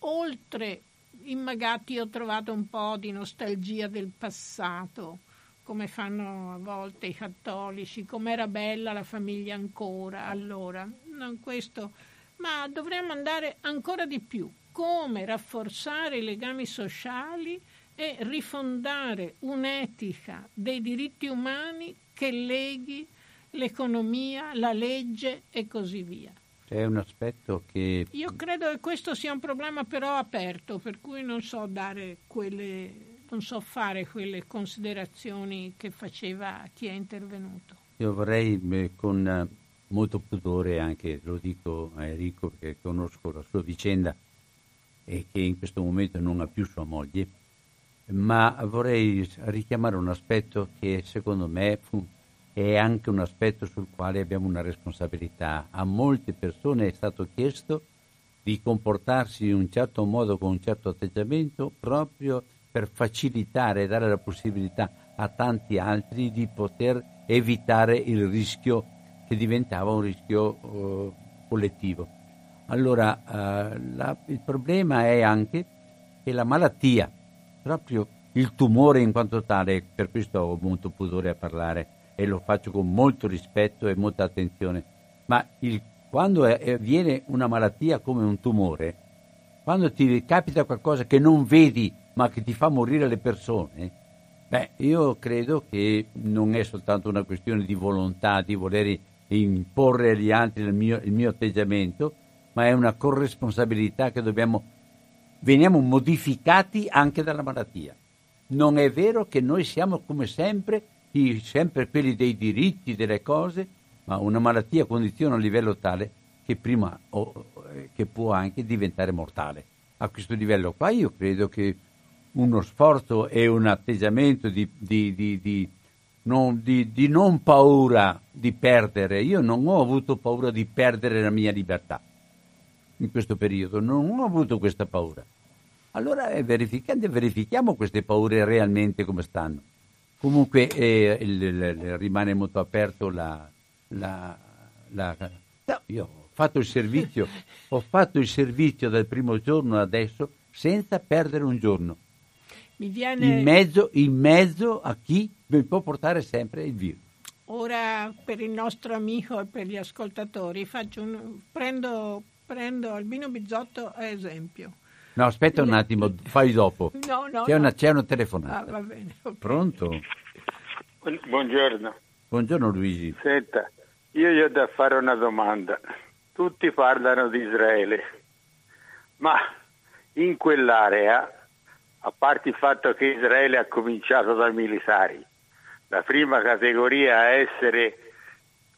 oltre in Magatti ho trovato un po' di nostalgia del passato, come fanno a volte i cattolici, com'era bella la famiglia ancora allora non questo, ma dovremmo andare ancora di più. Come rafforzare i legami sociali e rifondare un'etica dei diritti umani che leghi l'economia, la legge e così via. È un aspetto che... Io credo che questo sia un problema però aperto, per cui non so dare quelle, non so fare quelle considerazioni che faceva chi è intervenuto. Io vorrei eh, con eh, molto pudore anche, lo dico a Enrico perché conosco la sua vicenda e che in questo momento non ha più sua moglie, ma vorrei richiamare un aspetto che secondo me è anche un aspetto sul quale abbiamo una responsabilità. A molte persone è stato chiesto di comportarsi in un certo modo, con un certo atteggiamento, proprio per facilitare e dare la possibilità a tanti altri di poter evitare il rischio che diventava un rischio uh, collettivo. Allora, uh, la, il problema è anche che la malattia proprio il tumore in quanto tale, per questo ho molto pudore a parlare e lo faccio con molto rispetto e molta attenzione, ma il, quando è, viene una malattia come un tumore, quando ti capita qualcosa che non vedi ma che ti fa morire le persone, beh, io credo che non è soltanto una questione di volontà, di voler imporre agli altri il mio, il mio atteggiamento, ma è una corresponsabilità che dobbiamo veniamo modificati anche dalla malattia. Non è vero che noi siamo come sempre, sempre quelli dei diritti, delle cose, ma una malattia condiziona a livello tale che prima o, che può anche diventare mortale. A questo livello qua io credo che uno sforzo e un atteggiamento di, di, di, non, di, non, paura di perdere. Io non ho avuto paura di perdere la mia libertà in questo periodo, non ho avuto questa paura. Allora eh, verifichiamo queste paure realmente come stanno. Comunque eh, il, il, rimane molto aperto la... la, la no, io ho fatto il servizio, ho fatto il servizio dal primo giorno adesso senza perdere un giorno. Viene... In, mezzo, in mezzo a chi mi può portare sempre il virus. Ora per il nostro amico e per gli ascoltatori un, prendo, prendo Albino Bizzotto a esempio. No, aspetta un attimo, fai dopo. No, no, c'è, no. Una, c'è una telefonata. Ah, va bene. Okay. Pronto? Buongiorno. Buongiorno Luigi. Senta, io gli ho da fare una domanda. Tutti parlano di Israele, ma in quell'area, a parte il fatto che Israele ha cominciato dai militari, la prima categoria a essere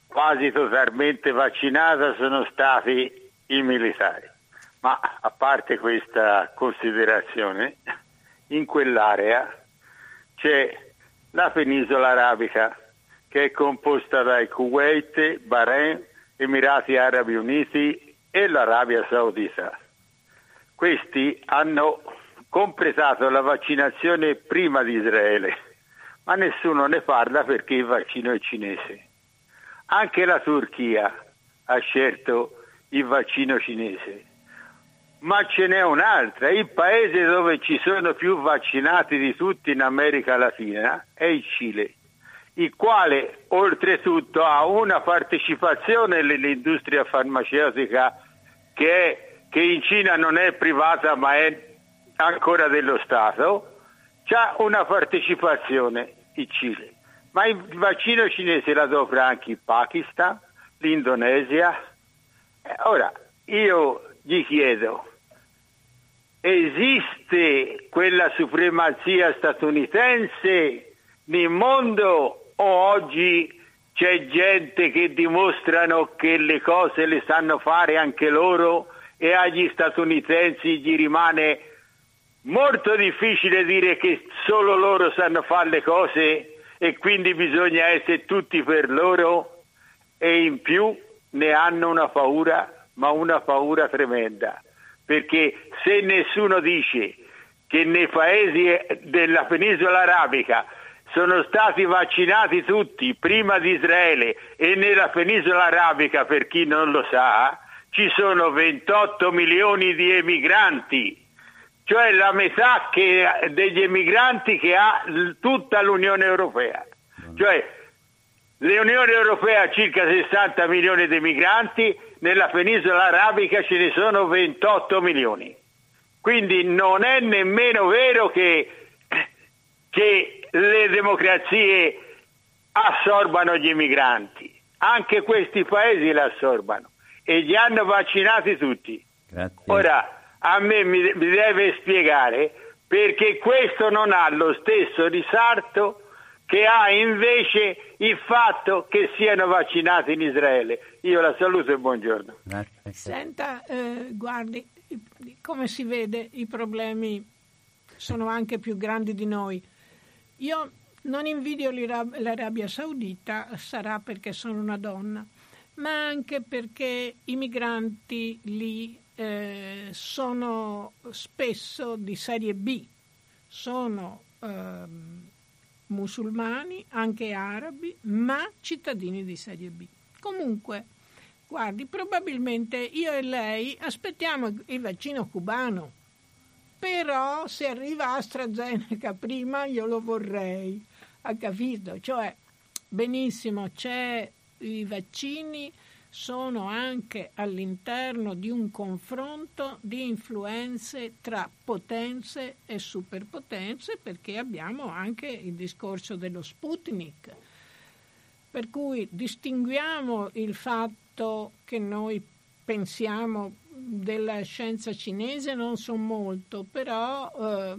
quasi totalmente vaccinata sono stati i militari. Ma a parte questa considerazione, in quell'area c'è la penisola arabica che è composta dai Kuwait, Bahrain, Emirati Arabi Uniti e l'Arabia Saudita. Questi hanno completato la vaccinazione prima di Israele, ma nessuno ne parla perché il vaccino è cinese. Anche la Turchia ha scelto il vaccino cinese. Ma ce n'è un'altra, il paese dove ci sono più vaccinati di tutti in America Latina è il Cile, il quale oltretutto ha una partecipazione nell'industria farmaceutica che, che in Cina non è privata ma è ancora dello Stato, ha una partecipazione il Cile. Ma il vaccino cinese la dovra anche il Pakistan, l'Indonesia. Eh, ora, io gli chiedo, esiste quella supremazia statunitense nel mondo o oggi c'è gente che dimostrano che le cose le sanno fare anche loro e agli statunitensi gli rimane molto difficile dire che solo loro sanno fare le cose e quindi bisogna essere tutti per loro e in più ne hanno una paura ma una paura tremenda, perché se nessuno dice che nei paesi della penisola arabica sono stati vaccinati tutti prima di Israele e nella penisola arabica, per chi non lo sa, ci sono 28 milioni di emigranti, cioè la metà che, degli emigranti che ha tutta l'Unione Europea. Cioè L'Unione Europea ha circa 60 milioni di migranti, nella penisola arabica ce ne sono 28 milioni. Quindi non è nemmeno vero che, che le democrazie assorbano gli immigranti, anche questi paesi li assorbano e li hanno vaccinati tutti. Grazie. Ora, a me mi, mi deve spiegare perché questo non ha lo stesso risalto che ha invece il fatto che siano vaccinati in Israele. Io la saluto e buongiorno. Senta, eh, guardi, come si vede i problemi sono anche più grandi di noi. Io non invidio l'Arabia Saudita, sarà perché sono una donna, ma anche perché i migranti lì eh, sono spesso di serie B, sono eh, musulmani, anche arabi, ma cittadini di serie B. Comunque, guardi, probabilmente io e lei aspettiamo il vaccino cubano, però se arriva AstraZeneca prima io lo vorrei, ha capito? Cioè, benissimo, c'è i vaccini sono anche all'interno di un confronto di influenze tra potenze e superpotenze perché abbiamo anche il discorso dello Sputnik. Per cui distinguiamo il fatto che noi pensiamo della scienza cinese non so molto, però eh,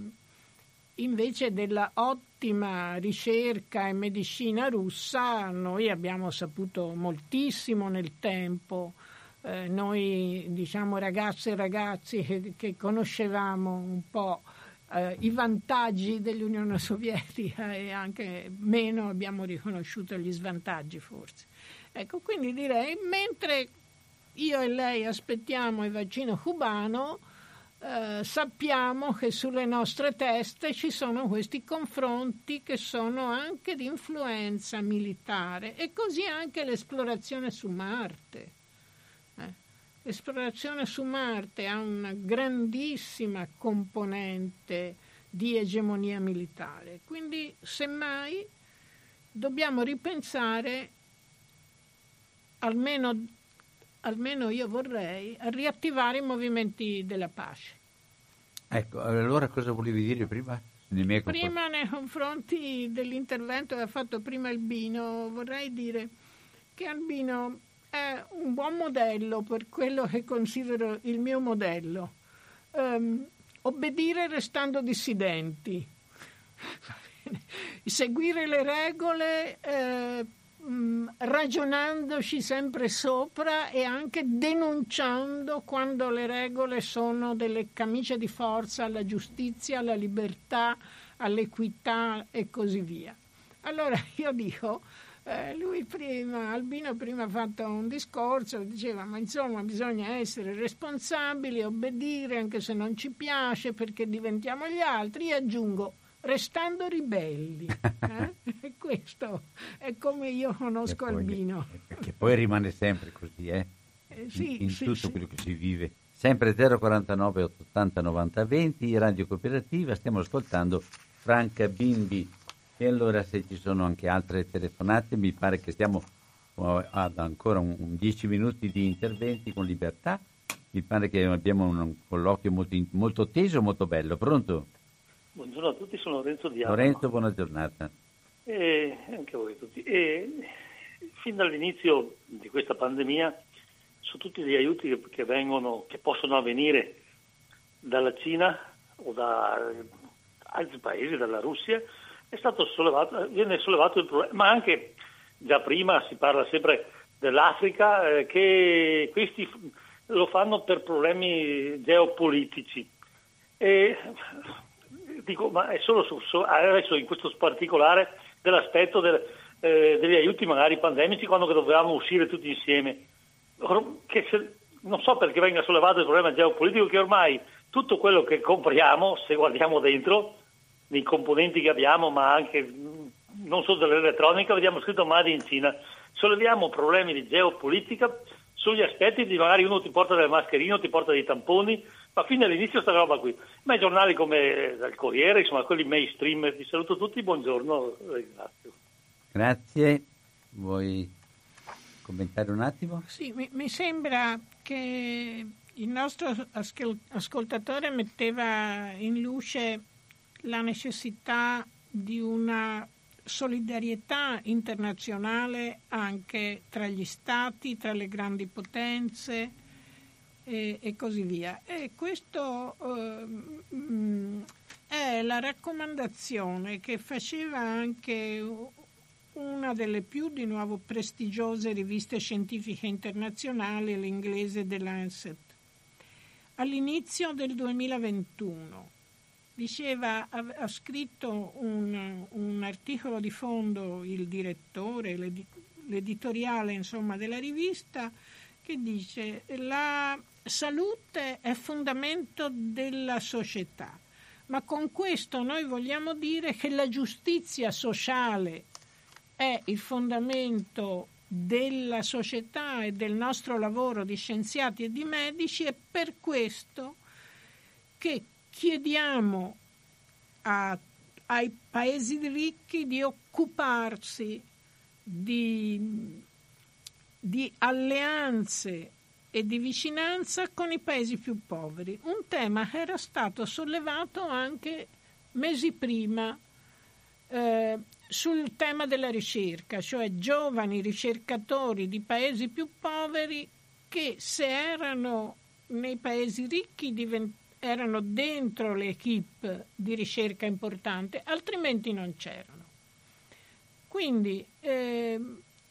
invece della ottima ricerca e medicina russa noi abbiamo saputo moltissimo nel tempo. Eh, noi, diciamo, ragazze e ragazzi che, che conoscevamo un po' eh, i vantaggi dell'Unione Sovietica e anche meno abbiamo riconosciuto gli svantaggi forse. Ecco, quindi direi, mentre io e lei aspettiamo il vaccino cubano, eh, sappiamo che sulle nostre teste ci sono questi confronti che sono anche di influenza militare e così anche l'esplorazione su Marte. Eh, l'esplorazione su Marte ha una grandissima componente di egemonia militare, quindi semmai dobbiamo ripensare almeno almeno io vorrei, riattivare i movimenti della pace. Ecco, allora cosa volevi dire prima? Prima nei confronti dell'intervento che ha fatto prima Albino, vorrei dire che Albino è un buon modello per quello che considero il mio modello. Um, obbedire restando dissidenti, seguire le regole eh, mm, ragionandoci sempre sopra e anche denunciando quando le regole sono delle camicie di forza alla giustizia, alla libertà, all'equità e così via. Allora io dico, eh, lui prima, Albino prima ha fatto un discorso, diceva ma insomma bisogna essere responsabili, obbedire anche se non ci piace perché diventiamo gli altri, io aggiungo restando ribelli. Eh? Questo è come io conosco poi, Albino. Che poi rimane sempre così, eh? eh sì, in, in sì, tutto sì. quello che si vive. Sempre 049 880 90 20, Radio Cooperativa, stiamo ascoltando Franca Bimbi. E allora se ci sono anche altre telefonate, mi pare che stiamo ad ancora un, un 10 minuti di interventi con libertà. Mi pare che abbiamo un colloquio molto, molto teso, molto bello. Pronto? Buongiorno a tutti, sono Lorenzo Di Lorenzo, buona giornata. E anche a voi tutti. E fin dall'inizio di questa pandemia, su tutti gli aiuti che, vengono, che possono avvenire dalla Cina o da altri paesi, dalla Russia, è stato sollevato, viene sollevato il problema, ma anche già prima si parla sempre dell'Africa, eh, che questi lo fanno per problemi geopolitici. E dico, ma è solo su, su, adesso in questo particolare dell'aspetto del, eh, degli aiuti magari pandemici quando dovevamo uscire tutti insieme. Se, non so perché venga sollevato il problema geopolitico che ormai tutto quello che compriamo, se guardiamo dentro, nei componenti che abbiamo, ma anche non solo dell'elettronica, vediamo scritto Made in Cina. Solleviamo problemi di geopolitica sugli aspetti di magari uno ti porta delle mascherine, ti porta dei tamponi, ma fino all'inizio sta roba qui. Ma i giornali come il Corriere, insomma quelli mainstream, vi saluto tutti, buongiorno, ringrazio. Grazie, vuoi commentare un attimo? Sì, mi, mi sembra che il nostro ascoltatore metteva in luce la necessità di una solidarietà internazionale anche tra gli stati, tra le grandi potenze e, e così via. E questo eh, è la raccomandazione che faceva anche una delle più di nuovo prestigiose riviste scientifiche internazionali, l'inglese The Lancet, all'inizio del 2021 diceva, ha, scritto un, un, articolo di fondo il direttore, l'editoriale insomma, della rivista, che dice la salute è fondamento della società, ma con questo noi vogliamo dire che la giustizia sociale è il fondamento della società e del nostro lavoro di scienziati e di medici e per questo che chiediamo a, ai paesi ricchi di occuparsi di, di alleanze e di vicinanza con i paesi più poveri, un tema che era stato sollevato anche mesi prima eh, sul tema della ricerca, cioè giovani ricercatori di paesi più poveri che se erano nei paesi ricchi diventavano erano dentro le equip di ricerca importante, altrimenti non c'erano. Quindi eh,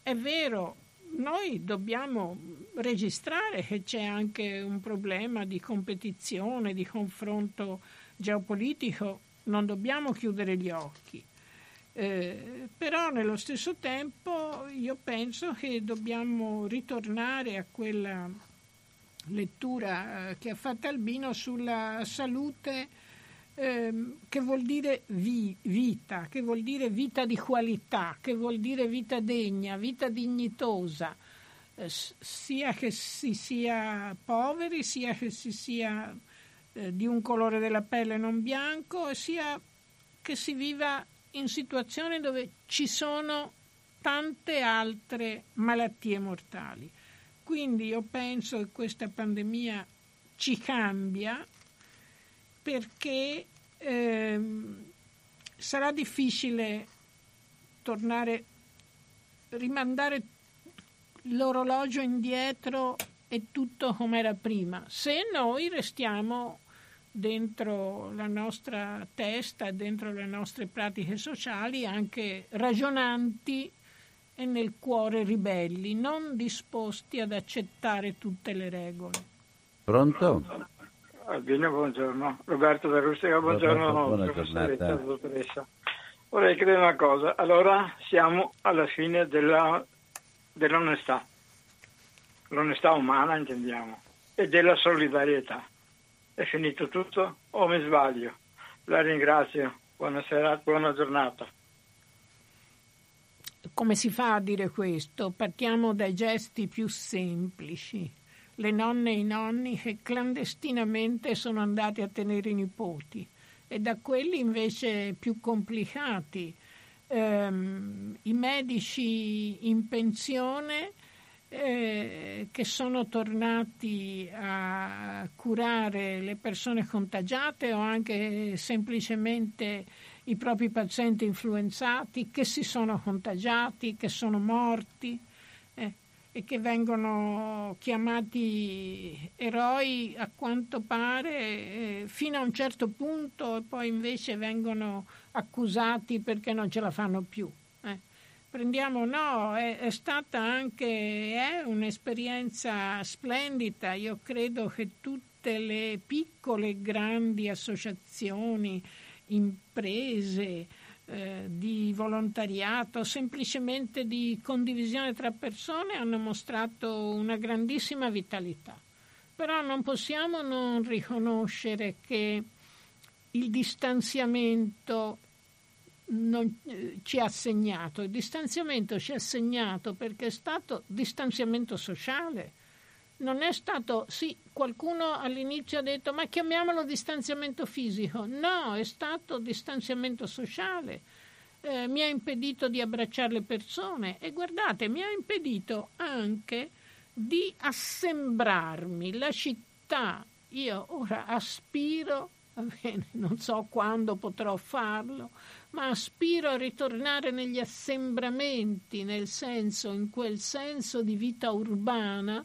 è vero, noi dobbiamo registrare che c'è anche un problema di competizione, di confronto geopolitico, non dobbiamo chiudere gli occhi. Eh, però nello stesso tempo io penso che dobbiamo ritornare a quella lettura eh, che ha fatto Albino sulla salute ehm, che vuol dire vi, vita, che vuol dire vita di qualità, che vuol dire vita degna, vita dignitosa, eh, sia che si sia poveri, sia che si sia eh, di un colore della pelle non bianco, sia che si viva in situazioni dove ci sono tante altre malattie mortali. Quindi io penso che questa pandemia ci cambia perché ehm, sarà difficile tornare, rimandare l'orologio indietro e tutto come era prima, se noi restiamo dentro la nostra testa, dentro le nostre pratiche sociali, anche ragionanti e nel cuore ribelli, non disposti ad accettare tutte le regole. Pronto? Albino, buongiorno. Roberto da Rustica, buongiorno. Buona giornata. Dottoressa. Vorrei chiedere una cosa. Allora siamo alla fine della, dell'onestà, l'onestà umana intendiamo, e della solidarietà. È finito tutto o mi sbaglio? La ringrazio. Buonasera, buona giornata. Come si fa a dire questo? Partiamo dai gesti più semplici. Le nonne e i nonni che clandestinamente sono andati a tenere i nipoti e da quelli invece più complicati. Ehm, I medici in pensione eh, che sono tornati a curare le persone contagiate o anche semplicemente i propri pazienti influenzati che si sono contagiati, che sono morti eh, e che vengono chiamati eroi a quanto pare eh, fino a un certo punto e poi invece vengono accusati perché non ce la fanno più. Eh. Prendiamo, no, è, è stata anche è un'esperienza splendida, io credo che tutte le piccole e grandi associazioni imprese, eh, di volontariato, semplicemente di condivisione tra persone hanno mostrato una grandissima vitalità. Però non possiamo non riconoscere che il distanziamento non, eh, ci ha segnato. Il distanziamento ci ha segnato perché è stato distanziamento sociale non è stato, sì, qualcuno all'inizio ha detto ma chiamiamolo distanziamento fisico, no, è stato distanziamento sociale, eh, mi ha impedito di abbracciare le persone. E guardate, mi ha impedito anche di assembrarmi. La città. Io ora aspiro bene, non so quando potrò farlo, ma aspiro a ritornare negli assembramenti, nel senso, in quel senso di vita urbana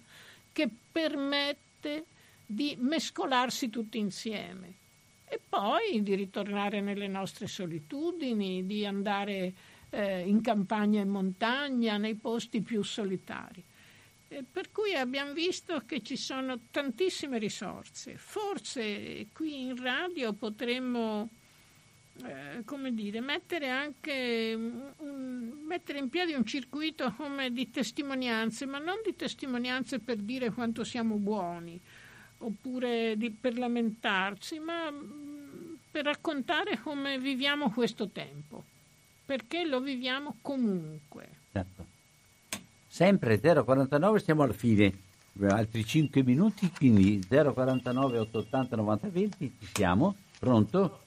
che permette di mescolarsi tutti insieme e poi di ritornare nelle nostre solitudini, di andare eh, in campagna e montagna, nei posti più solitari. Eh, per cui abbiamo visto che ci sono tantissime risorse. Forse qui in radio potremmo eh, come dire, mettere anche un, mettere in piedi un circuito come di testimonianze, ma non di testimonianze per dire quanto siamo buoni oppure di, per lamentarsi, ma mm, per raccontare come viviamo questo tempo, perché lo viviamo comunque. Certo. Sempre 049, siamo alla fine, altri 5 minuti, quindi 049 880 90 20, ci siamo, pronto?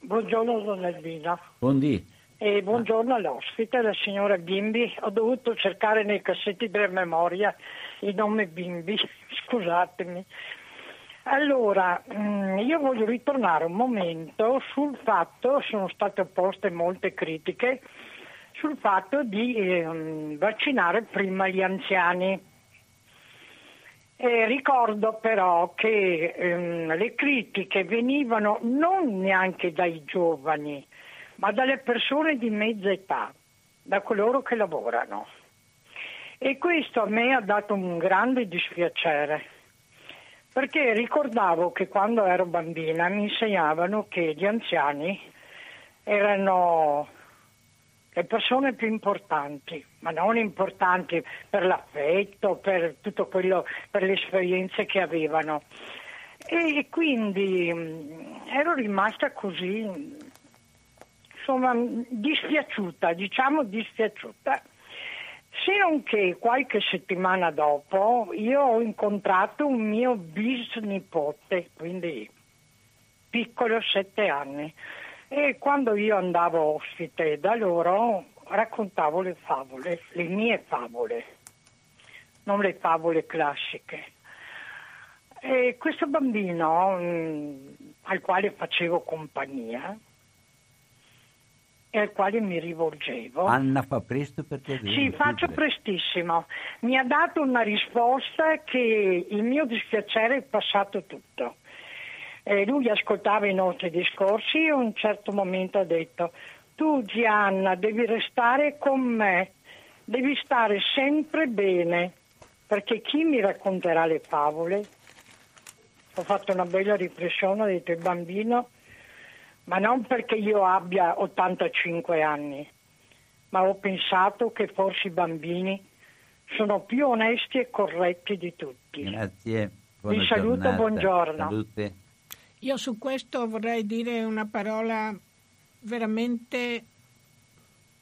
Buongiorno donna Elvina. Buondì. E buongiorno all'ospite, la signora Bimbi. Ho dovuto cercare nei cassetti della memoria il nome Bimbi, scusatemi. Allora, mm, io voglio ritornare un momento sul fatto, sono state poste molte critiche, sul fatto di eh, vaccinare prima gli anziani. Eh, ricordo però che ehm, le critiche venivano non neanche dai giovani, ma dalle persone di mezza età, da coloro che lavorano. E questo a me ha dato un grande dispiacere, perché ricordavo che quando ero bambina mi insegnavano che gli anziani erano le persone più importanti, ma non importanti per l'affetto, per tutto quello, per le esperienze che avevano. E quindi mm, ero rimasta così, insomma, dispiaciuta, diciamo dispiaciuta. Se non che qualche settimana dopo io ho incontrato un mio bisnipote, quindi piccolo sette anni, e quando io andavo ospite da loro raccontavo le favole, le mie favole, non le favole classiche. E questo bambino mh, mm, al quale facevo compagnia e al quale mi rivolgevo. Anna fa presto perché... Sì, faccio prestissimo. Mi ha dato una risposta che il mio dispiacere è passato tutto. Eh, lui ascoltava i nostri discorsi e a un certo momento ha detto tu Gianna devi restare con me, devi stare sempre bene, perché chi mi racconterà le favole? Ho fatto una bella riflessione, ho detto il bambino, ma non perché io abbia 85 anni, ma ho pensato che forse i bambini sono più onesti e corretti di tutti. Grazie. Vi saluto, giornata. buongiorno. Salute. Io su questo vorrei dire una parola veramente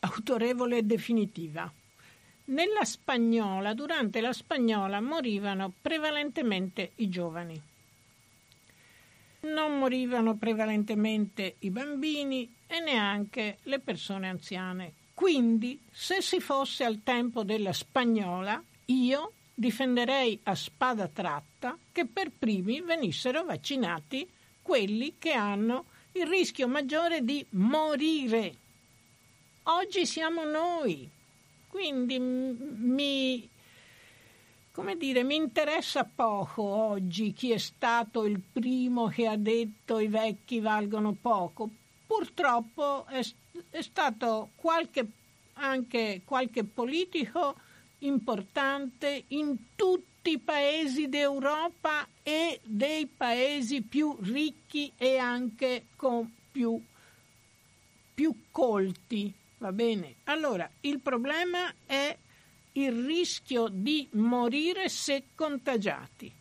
autorevole e definitiva. Nella spagnola, durante la spagnola, morivano prevalentemente i giovani. Non morivano prevalentemente i bambini e neanche le persone anziane. Quindi, se si fosse al tempo della spagnola, io difenderei a spada tratta che per primi venissero vaccinati quelli che hanno il rischio maggiore di morire. Oggi siamo noi, quindi mi, come dire, mi interessa poco oggi chi è stato il primo che ha detto i vecchi valgono poco. Purtroppo è, è stato qualche, anche qualche politico importante in tutti tutti i paesi d'Europa e dei paesi più ricchi e anche con più, più colti. Va bene? Allora, il problema è il rischio di morire se contagiati.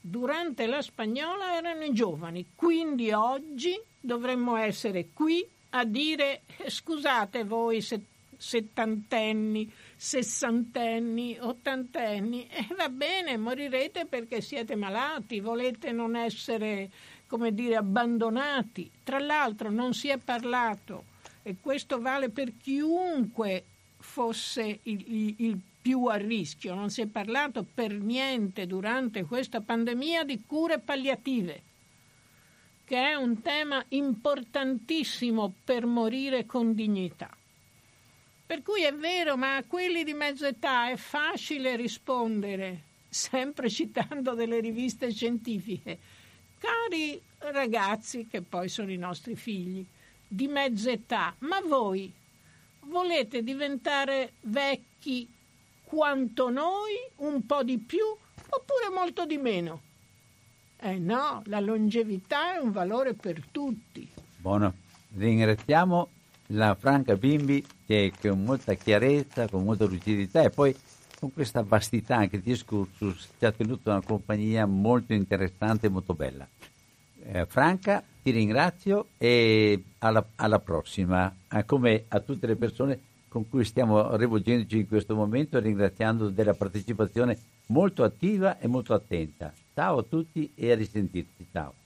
Durante la spagnola erano i giovani, quindi oggi dovremmo essere qui a dire scusate voi se settantenni, sessantenni, ottantenni, e va bene, morirete perché siete malati, volete non essere, come dire, abbandonati. Tra l'altro non si è parlato, e questo vale per chiunque fosse il, il, il più a rischio, non si è parlato per niente durante questa pandemia di cure palliative che è un tema importantissimo per morire con dignità. Per cui è vero, ma a quelli di mezza età è facile rispondere, sempre citando delle riviste scientifiche. Cari ragazzi, che poi sono i nostri figli, di mezza età, ma voi volete diventare vecchi quanto noi, un po' di più, oppure molto di meno? Eh no, la longevità è un valore per tutti. Buono, ringraziamo la Franca Bimbi che con molta chiarezza, con molta lucidità e poi con questa vastità anche di discorsus ci ha tenuto una compagnia molto interessante e molto bella. Eh, Franca, ti ringrazio e alla, alla prossima, eh, come a tutte le persone con cui stiamo rivolgendoci in questo momento, ringraziando della partecipazione molto attiva e molto attenta. Ciao a tutti e a risentirci. Ciao.